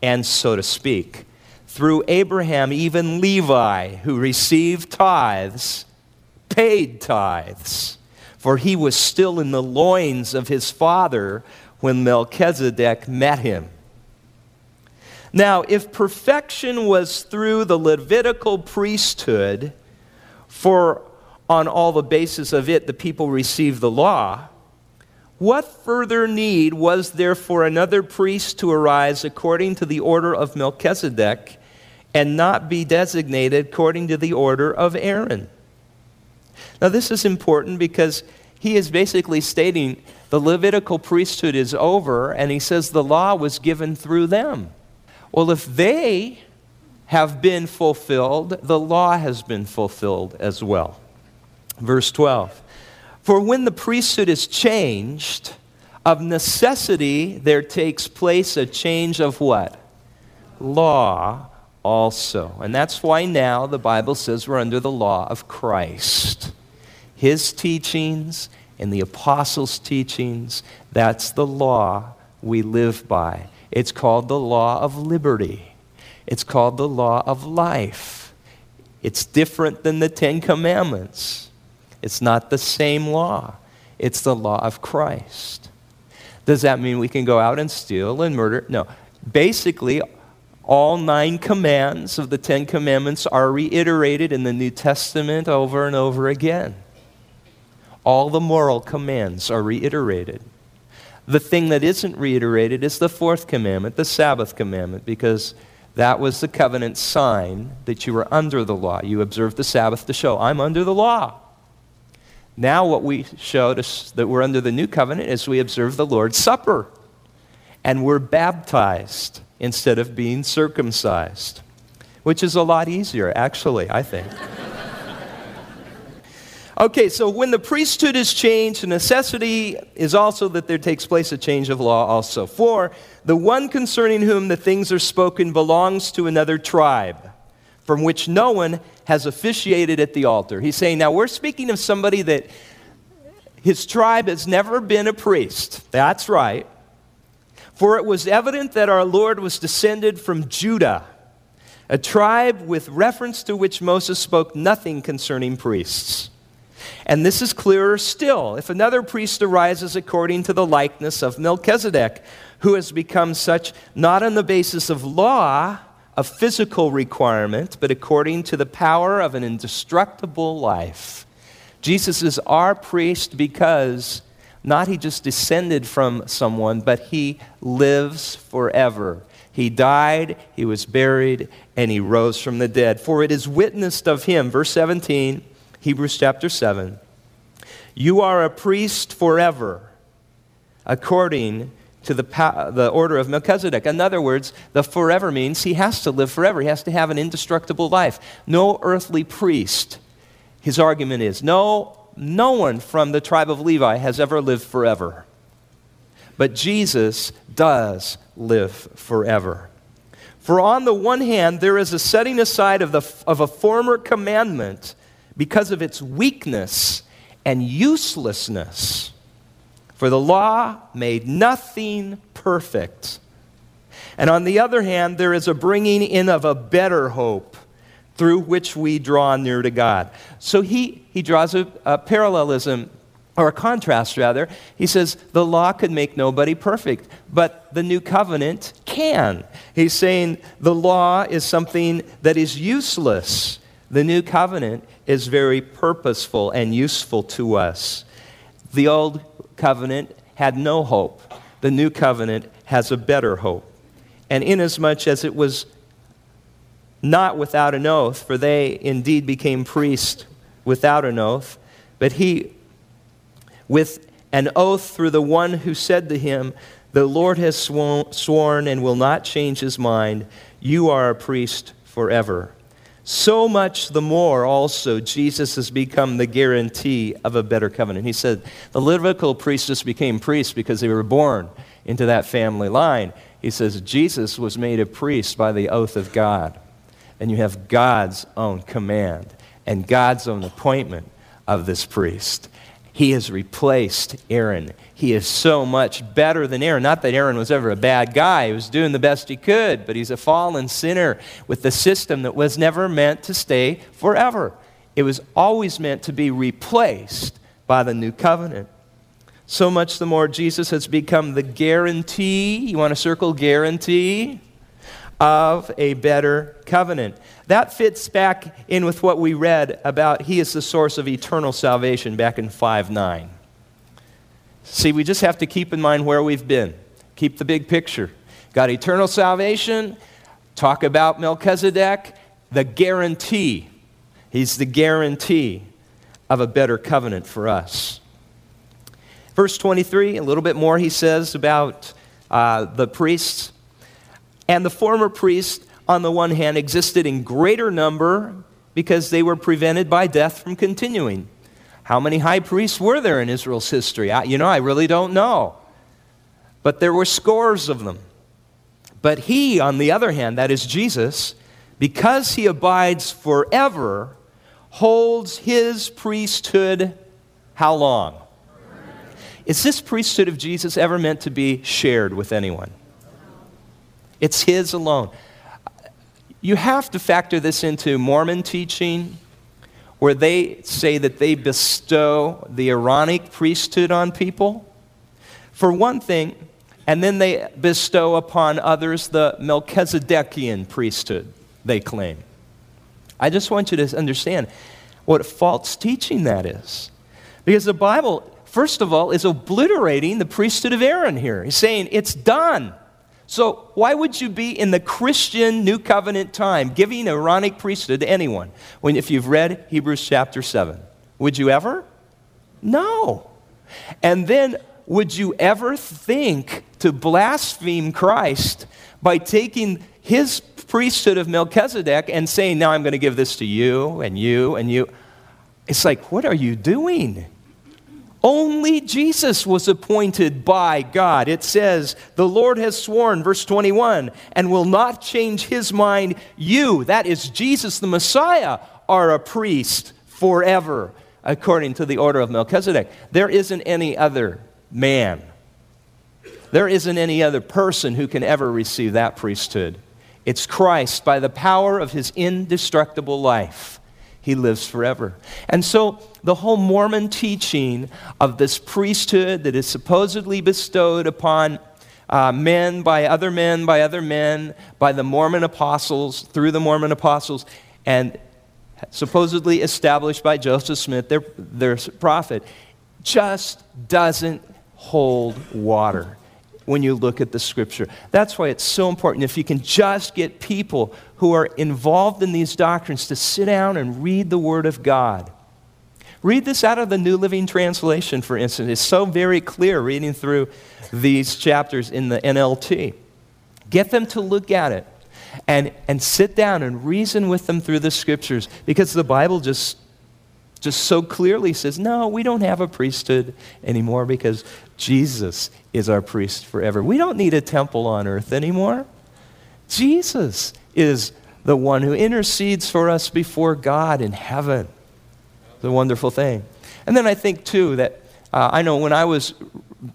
And so to speak, through Abraham, even Levi, who received tithes, paid tithes. For he was still in the loins of his father when Melchizedek met him. Now, if perfection was through the Levitical priesthood, for on all the basis of it the people received the law, what further need was there for another priest to arise according to the order of Melchizedek and not be designated according to the order of Aaron? Now, this is important because he is basically stating the Levitical priesthood is over, and he says the law was given through them. Well, if they have been fulfilled, the law has been fulfilled as well. Verse 12 For when the priesthood is changed, of necessity there takes place a change of what? Law also. And that's why now the Bible says we're under the law of Christ. His teachings and the apostles' teachings, that's the law we live by. It's called the law of liberty. It's called the law of life. It's different than the Ten Commandments. It's not the same law, it's the law of Christ. Does that mean we can go out and steal and murder? No. Basically, all nine commands of the Ten Commandments are reiterated in the New Testament over and over again. All the moral commands are reiterated. The thing that isn't reiterated is the fourth commandment, the Sabbath commandment, because that was the covenant sign that you were under the law. You observed the Sabbath to show, I'm under the law. Now, what we show that we're under the new covenant is we observe the Lord's Supper. And we're baptized instead of being circumcised, which is a lot easier, actually, I think. Okay, so when the priesthood is changed, the necessity is also that there takes place a change of law also. For the one concerning whom the things are spoken belongs to another tribe, from which no one has officiated at the altar. He's saying, now we're speaking of somebody that his tribe has never been a priest. That's right. For it was evident that our Lord was descended from Judah, a tribe with reference to which Moses spoke nothing concerning priests. And this is clearer still if another priest arises according to the likeness of Melchizedek, who has become such not on the basis of law, a physical requirement, but according to the power of an indestructible life. Jesus is our priest because not he just descended from someone, but he lives forever. He died, he was buried, and he rose from the dead. For it is witnessed of him, verse 17 Hebrews chapter 7. You are a priest forever, according to the, the order of Melchizedek. In other words, the forever means he has to live forever. He has to have an indestructible life. No earthly priest, his argument is, no, no one from the tribe of Levi has ever lived forever. But Jesus does live forever. For on the one hand, there is a setting aside of, the, of a former commandment because of its weakness and uselessness. For the law made nothing perfect. And on the other hand, there is a bringing in of a better hope through which we draw near to God. So he, he draws a, a parallelism, or a contrast rather. He says, the law could make nobody perfect, but the new covenant can. He's saying the law is something that is useless. The new covenant is very purposeful and useful to us. The old covenant had no hope, the new covenant has a better hope. And inasmuch as it was not without an oath, for they indeed became priests without an oath, but he, with an oath through the one who said to him, The Lord has sworn and will not change his mind, you are a priest forever so much the more also Jesus has become the guarantee of a better covenant. He said the Levitical priests just became priests because they were born into that family line. He says Jesus was made a priest by the oath of God. And you have God's own command and God's own appointment of this priest. He has replaced Aaron. He is so much better than Aaron. Not that Aaron was ever a bad guy, he was doing the best he could, but he's a fallen sinner with a system that was never meant to stay forever. It was always meant to be replaced by the new covenant. So much the more Jesus has become the guarantee. You want to circle guarantee? of a better covenant. That fits back in with what we read about He is the source of eternal salvation back in 5 9. See, we just have to keep in mind where we've been, keep the big picture. Got eternal salvation, talk about Melchizedek, the guarantee. He's the guarantee of a better covenant for us. Verse 23, a little bit more, he says about uh, the priests and the former priest on the one hand, existed in greater number because they were prevented by death from continuing. How many high priests were there in Israel's history? I, you know, I really don't know. But there were scores of them. But he, on the other hand, that is Jesus, because he abides forever, holds his priesthood how long? Is this priesthood of Jesus ever meant to be shared with anyone? It's his alone. You have to factor this into Mormon teaching, where they say that they bestow the Aaronic priesthood on people. For one thing, and then they bestow upon others the Melchizedekian priesthood, they claim. I just want you to understand what false teaching that is. Because the Bible, first of all, is obliterating the priesthood of Aaron here. He's saying it's done. So, why would you be in the Christian New Covenant time giving Aaronic priesthood to anyone when, if you've read Hebrews chapter 7? Would you ever? No. And then, would you ever think to blaspheme Christ by taking his priesthood of Melchizedek and saying, Now I'm going to give this to you and you and you? It's like, what are you doing? Only Jesus was appointed by God. It says, The Lord has sworn, verse 21, and will not change his mind. You, that is Jesus the Messiah, are a priest forever, according to the order of Melchizedek. There isn't any other man, there isn't any other person who can ever receive that priesthood. It's Christ by the power of his indestructible life. He lives forever. And so the whole Mormon teaching of this priesthood that is supposedly bestowed upon uh, men by other men by other men by the Mormon apostles through the Mormon apostles and supposedly established by Joseph Smith, their, their prophet, just doesn't hold water when you look at the scripture. That's why it's so important. If you can just get people who are involved in these doctrines to sit down and read the Word of God. Read this out of the New Living Translation, for instance. It's so very clear reading through these chapters in the NLT. Get them to look at it and, and sit down and reason with them through the scriptures because the Bible just just so clearly says, no, we don't have a priesthood anymore because Jesus is our priest forever. We don't need a temple on earth anymore. Jesus is the one who intercedes for us before God in heaven. The wonderful thing. And then I think, too, that uh, I know when I was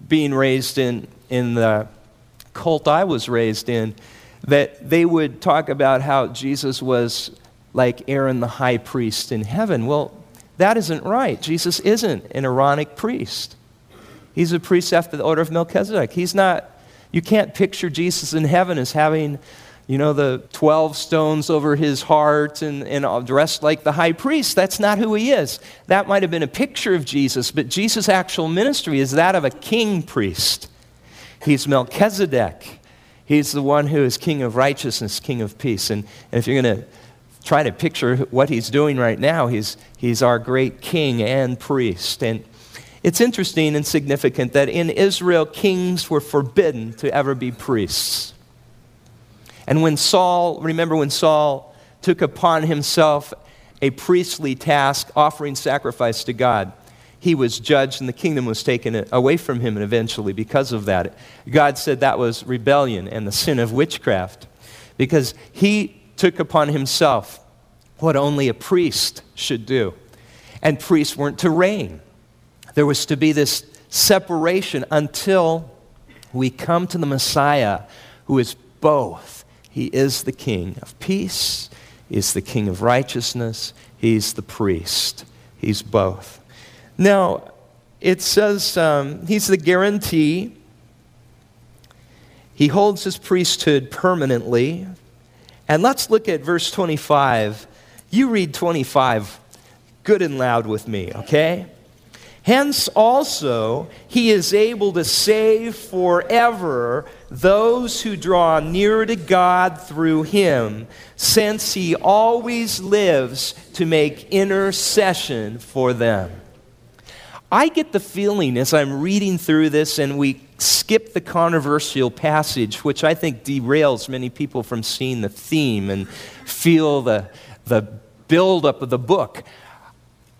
being raised in, in the cult I was raised in, that they would talk about how Jesus was like Aaron the high priest in heaven. Well, that isn't right. Jesus isn't an Aaronic priest. He's a priest after the order of Melchizedek. He's not, you can't picture Jesus in heaven as having, you know, the 12 stones over his heart and, and dressed like the high priest. That's not who he is. That might have been a picture of Jesus, but Jesus' actual ministry is that of a king priest. He's Melchizedek. He's the one who is king of righteousness, king of peace. And, and if you're going to try to picture what he's doing right now, he's, he's our great king and priest. And it's interesting and significant that in Israel, kings were forbidden to ever be priests. And when Saul, remember when Saul took upon himself a priestly task, offering sacrifice to God, he was judged and the kingdom was taken away from him and eventually because of that. God said that was rebellion and the sin of witchcraft because he took upon himself what only a priest should do. And priests weren't to reign. There was to be this separation until we come to the Messiah, who is both. He is the King of peace, He is the King of righteousness, He's the priest. He's both. Now, it says um, He's the guarantee. He holds his priesthood permanently. And let's look at verse 25. You read 25 good and loud with me, okay? Hence, also, he is able to save forever those who draw near to God through him, since he always lives to make intercession for them. I get the feeling as I'm reading through this and we skip the controversial passage, which I think derails many people from seeing the theme and feel the, the buildup of the book.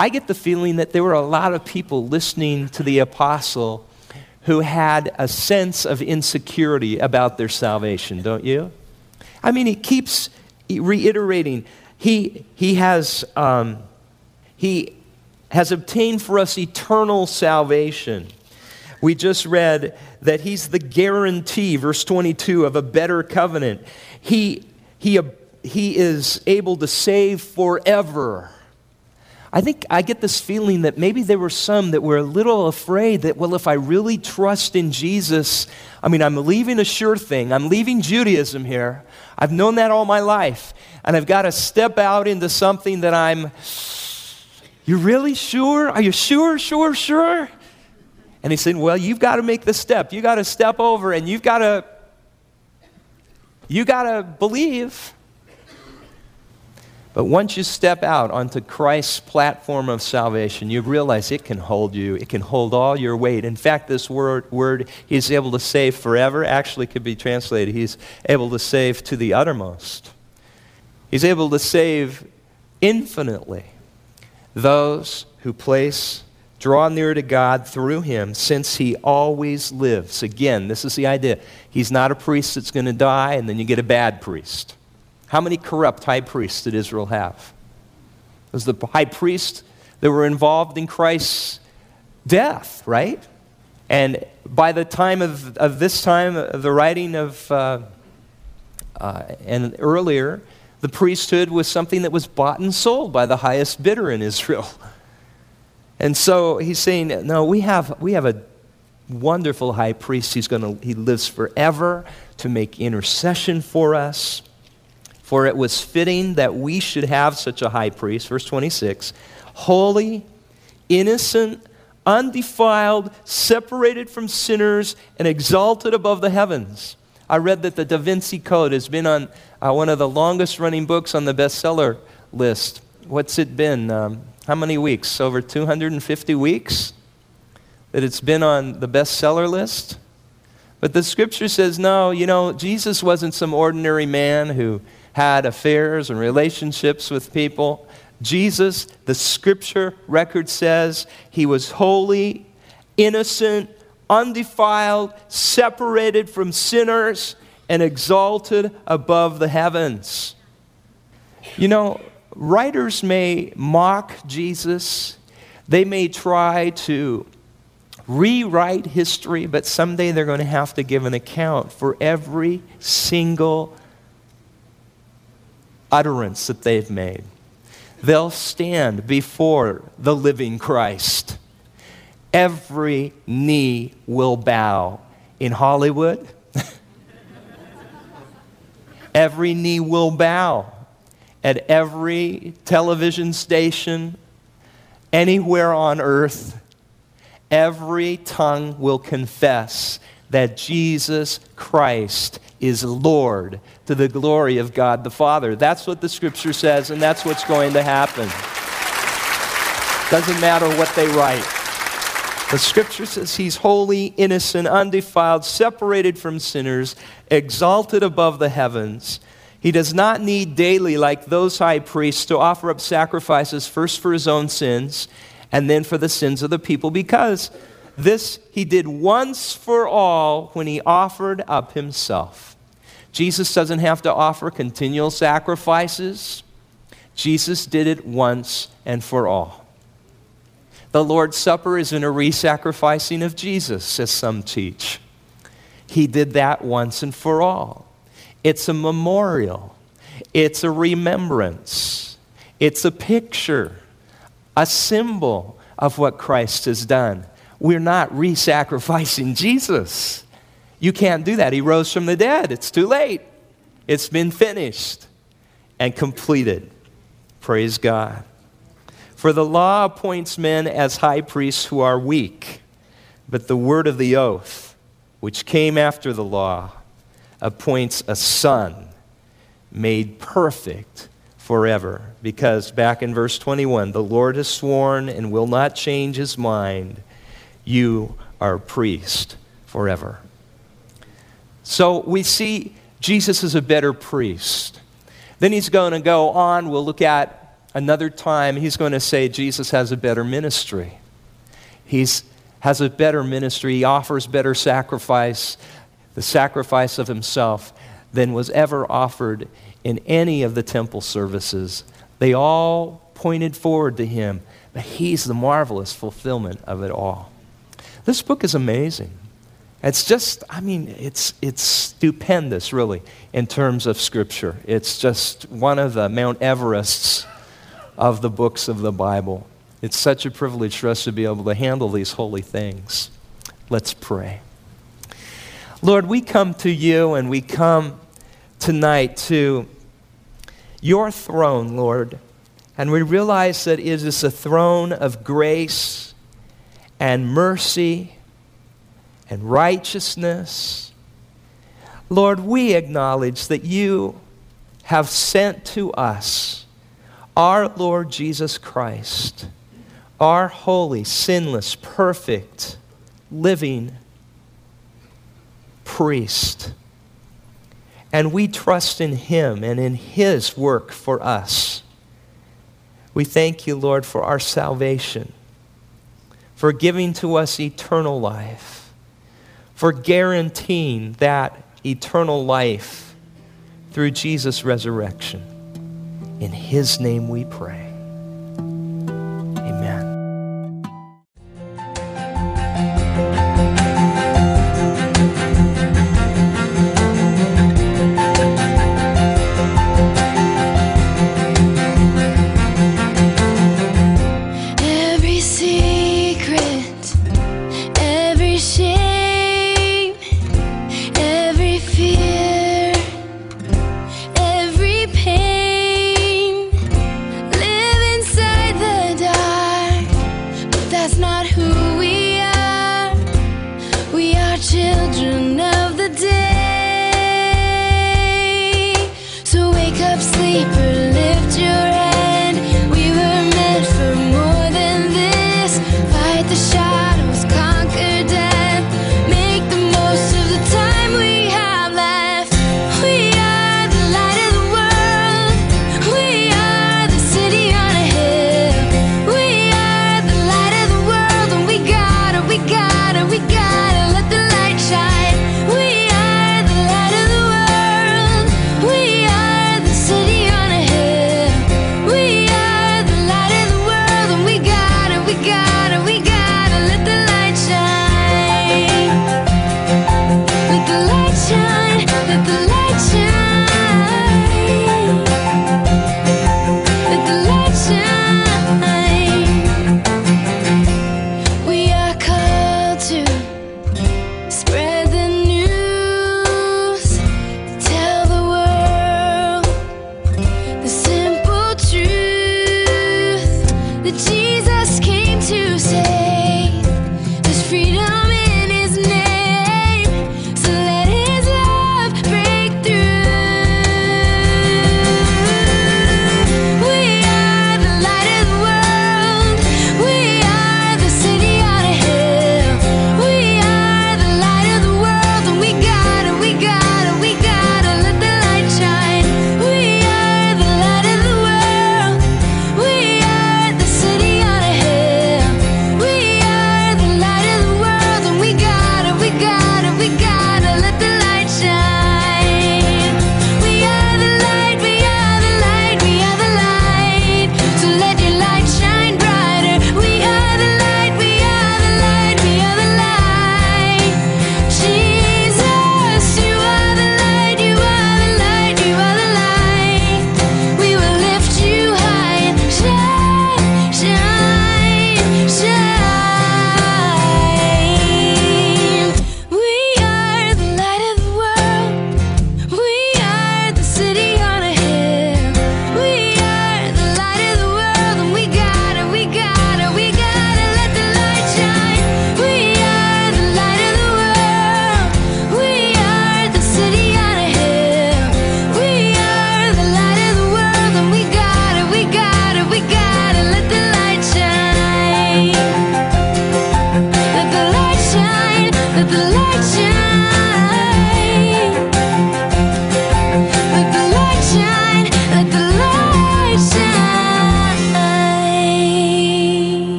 I get the feeling that there were a lot of people listening to the apostle who had a sense of insecurity about their salvation, don't you? I mean, he keeps reiterating, he, he has. Um, he has obtained for us eternal salvation. We just read that he's the guarantee, verse 22, of a better covenant. He, he, he is able to save forever. I think I get this feeling that maybe there were some that were a little afraid that, well, if I really trust in Jesus, I mean, I'm leaving a sure thing. I'm leaving Judaism here. I've known that all my life. And I've got to step out into something that I'm you really sure? Are you sure, sure, sure? And he said, Well, you've got to make the step. You've got to step over and you've got to you got to believe. But once you step out onto Christ's platform of salvation, you realize it can hold you. It can hold all your weight. In fact, this word, word he's able to save forever actually could be translated he's able to save to the uttermost. He's able to save infinitely those who place, draw near to God through him, since he always lives. Again, this is the idea. He's not a priest that's going to die, and then you get a bad priest. How many corrupt high priests did Israel have? It was the high priests that were involved in Christ's death, right? And by the time of, of this time, the writing of, uh, uh, and earlier, the priesthood was something that was bought and sold by the highest bidder in Israel. And so he's saying, no, we have, we have a wonderful high priest. He's gonna, he lives forever to make intercession for us. For it was fitting that we should have such a high priest, verse 26, holy, innocent, undefiled, separated from sinners, and exalted above the heavens. I read that the Da Vinci Code has been on uh, one of the longest running books on the bestseller list. What's it been? Um, how many weeks? Over 250 weeks that it's been on the bestseller list? But the scripture says, no, you know, Jesus wasn't some ordinary man who had affairs and relationships with people. Jesus, the scripture record says, he was holy, innocent, undefiled, separated from sinners, and exalted above the heavens. You know, writers may mock Jesus, they may try to rewrite history, but someday they're going to have to give an account for every single utterance that they've made. They'll stand before the living Christ every knee will bow. In Hollywood, every knee will bow. At every television station, anywhere on earth, every tongue will confess that Jesus Christ is Lord to the glory of God the Father. That's what the scripture says, and that's what's going to happen. Doesn't matter what they write. The scripture says he's holy, innocent, undefiled, separated from sinners, exalted above the heavens. He does not need daily, like those high priests, to offer up sacrifices first for his own sins and then for the sins of the people, because this he did once for all when he offered up himself. Jesus doesn't have to offer continual sacrifices, Jesus did it once and for all. The Lord's Supper isn't a re sacrificing of Jesus, as some teach. He did that once and for all. It's a memorial, it's a remembrance, it's a picture, a symbol of what Christ has done. We're not re sacrificing Jesus. You can't do that. He rose from the dead. It's too late. It's been finished and completed. Praise God. For the law appoints men as high priests who are weak, but the word of the oath, which came after the law, appoints a son made perfect forever. Because back in verse 21, the Lord has sworn and will not change his mind. You are a priest forever. So we see Jesus is a better priest. Then he's going to go on. We'll look at another time. He's going to say Jesus has a better ministry. He has a better ministry. He offers better sacrifice, the sacrifice of himself, than was ever offered in any of the temple services. They all pointed forward to him, but he's the marvelous fulfillment of it all. This book is amazing. It's just, I mean, it's, it's stupendous, really, in terms of Scripture. It's just one of the Mount Everests of the books of the Bible. It's such a privilege for us to be able to handle these holy things. Let's pray. Lord, we come to you and we come tonight to your throne, Lord, and we realize that it is a throne of grace and mercy and righteousness. Lord, we acknowledge that you have sent to us our Lord Jesus Christ, our holy, sinless, perfect, living priest. And we trust in him and in his work for us. We thank you, Lord, for our salvation, for giving to us eternal life for guaranteeing that eternal life through Jesus' resurrection. In his name we pray. Amen. Who we are. We are children of the day. So wake up, sleeper,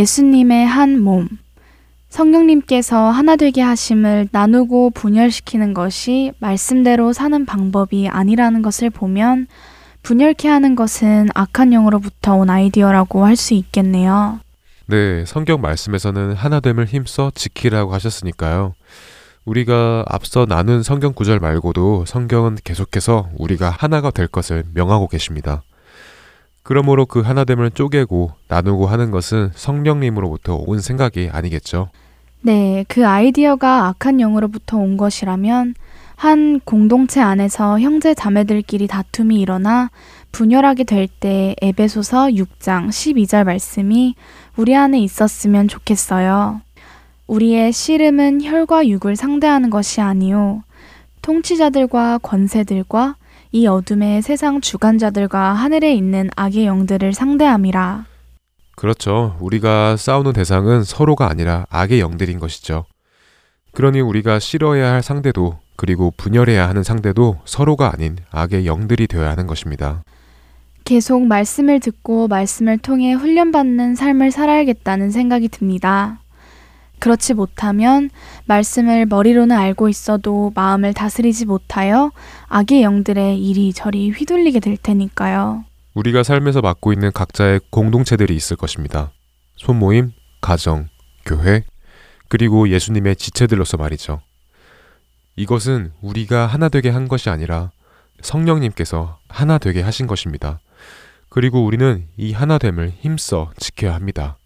예수님의 한 몸. 성령님께서 하나 되게 하심을 나누고 분열시키는 것이 말씀대로 사는 방법이 아니라는 것을 보면 분열케 하는 것은 악한 영으로부터 온 아이디어라고 할 수 있겠네요. 네, 성경 말씀에서는 하나됨을 힘써 지키라고 하셨으니까요. 우리가 앞서 나눈 성경 구절 말고도 성경은 계속해서 우리가 하나가 될 것을 명하고 계십니다. 그러므로 그 하나됨을 쪼개고 나누고 하는 것은 성령님으로부터 온 생각이 아니겠죠. 네, 그 아이디어가 악한 영으로부터 온 것이라면 한 공동체 안에서 형제 자매들끼리 다툼이 일어나 분열하게 될 때 에베소서 6장 12절 말씀이 우리 안에 있었으면 좋겠어요. 우리의 씨름은 혈과 육을 상대하는 것이 아니요 통치자들과 권세들과 이 어둠의 세상 주관자들과 하늘에 있는 악의 영들을 상대함이라. 그렇죠. 우리가 싸우는 대상은 서로가 아니라 악의 영들인 것이죠. 그러니 우리가 싫어해야 할 상대도 그리고 분열해야 하는 상대도 서로가 아닌 악의 영들이 되어야 하는 것입니다. 계속 말씀을 듣고 말씀을 통해 훈련받는 삶을 살아야겠다는 생각이 듭니다. 그렇지 못하면 말씀을 머리로는 알고 있어도 마음을 다스리지 못하여 악의 영들의 이리저리 휘둘리게 될 테니까요. 우리가 삶에서 맡고 있는 각자의 공동체들이 있을 것입니다. 손모임, 가정, 교회, 그리고 예수님의 지체들로서 말이죠. 이것은 우리가 하나 되게 한 것이 아니라 성령님께서 하나 되게 하신 것입니다. 그리고 우리는 이 하나됨을 힘써 지켜야 합니다.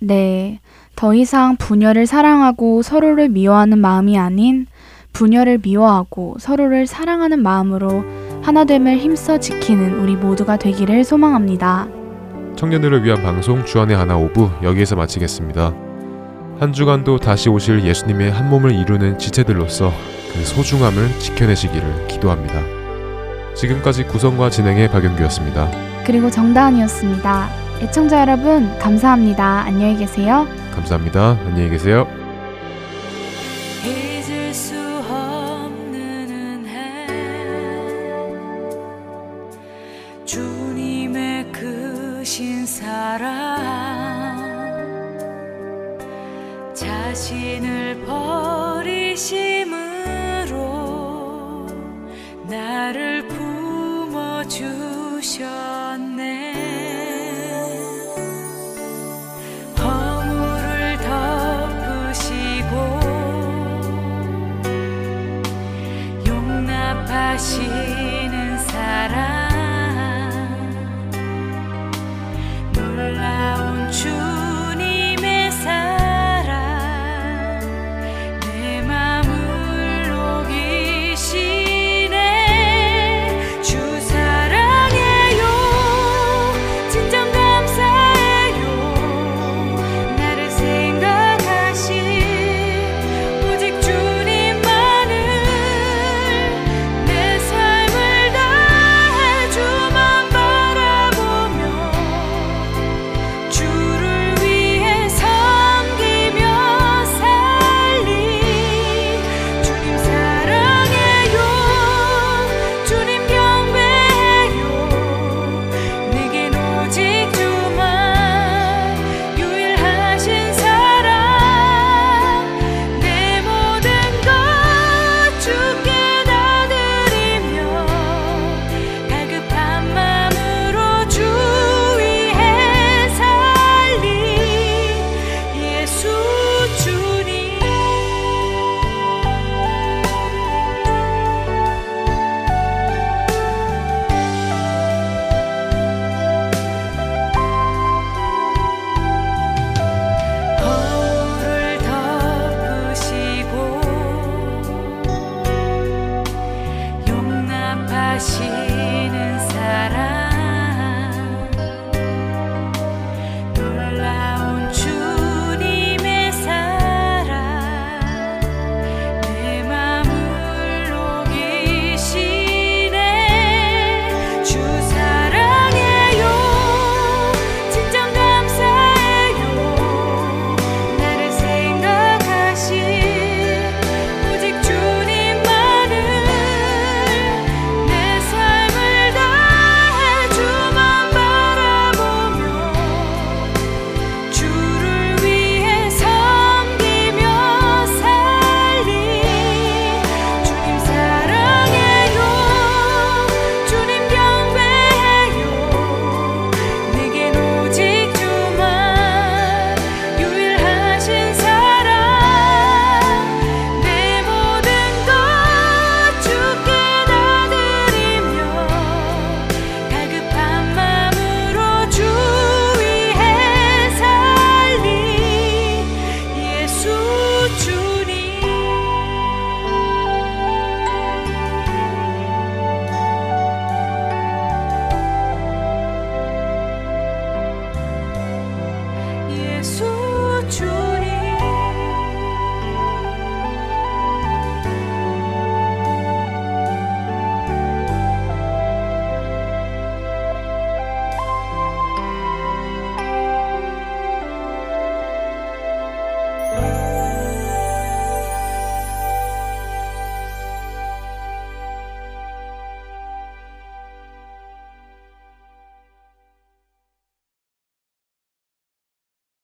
네. 더 이상 분열을 사랑하고 서로를 미워하는 마음이 아닌 분열을 미워하고 서로를 사랑하는 마음으로 하나됨을 힘써 지키는 우리 모두가 되기를 소망합니다. 청년들을 위한 방송 주안의 하나 오부 여기에서 마치겠습니다. 한 주간도 다시 오실 예수님의 한 몸을 이루는 지체들로서 그 소중함을 지켜내시기를 기도합니다. 지금까지 구성과 진행의 박영규였습니다. 그리고 정다은이었습니다. 애청자 여러분, 감사합니다. 안녕히 계세요. 감사합니다. 안녕히 계세요. 잊을 수 없는 은혜 주님의 크신 사랑 자신을 버리심으로 나를 품어주셔 心。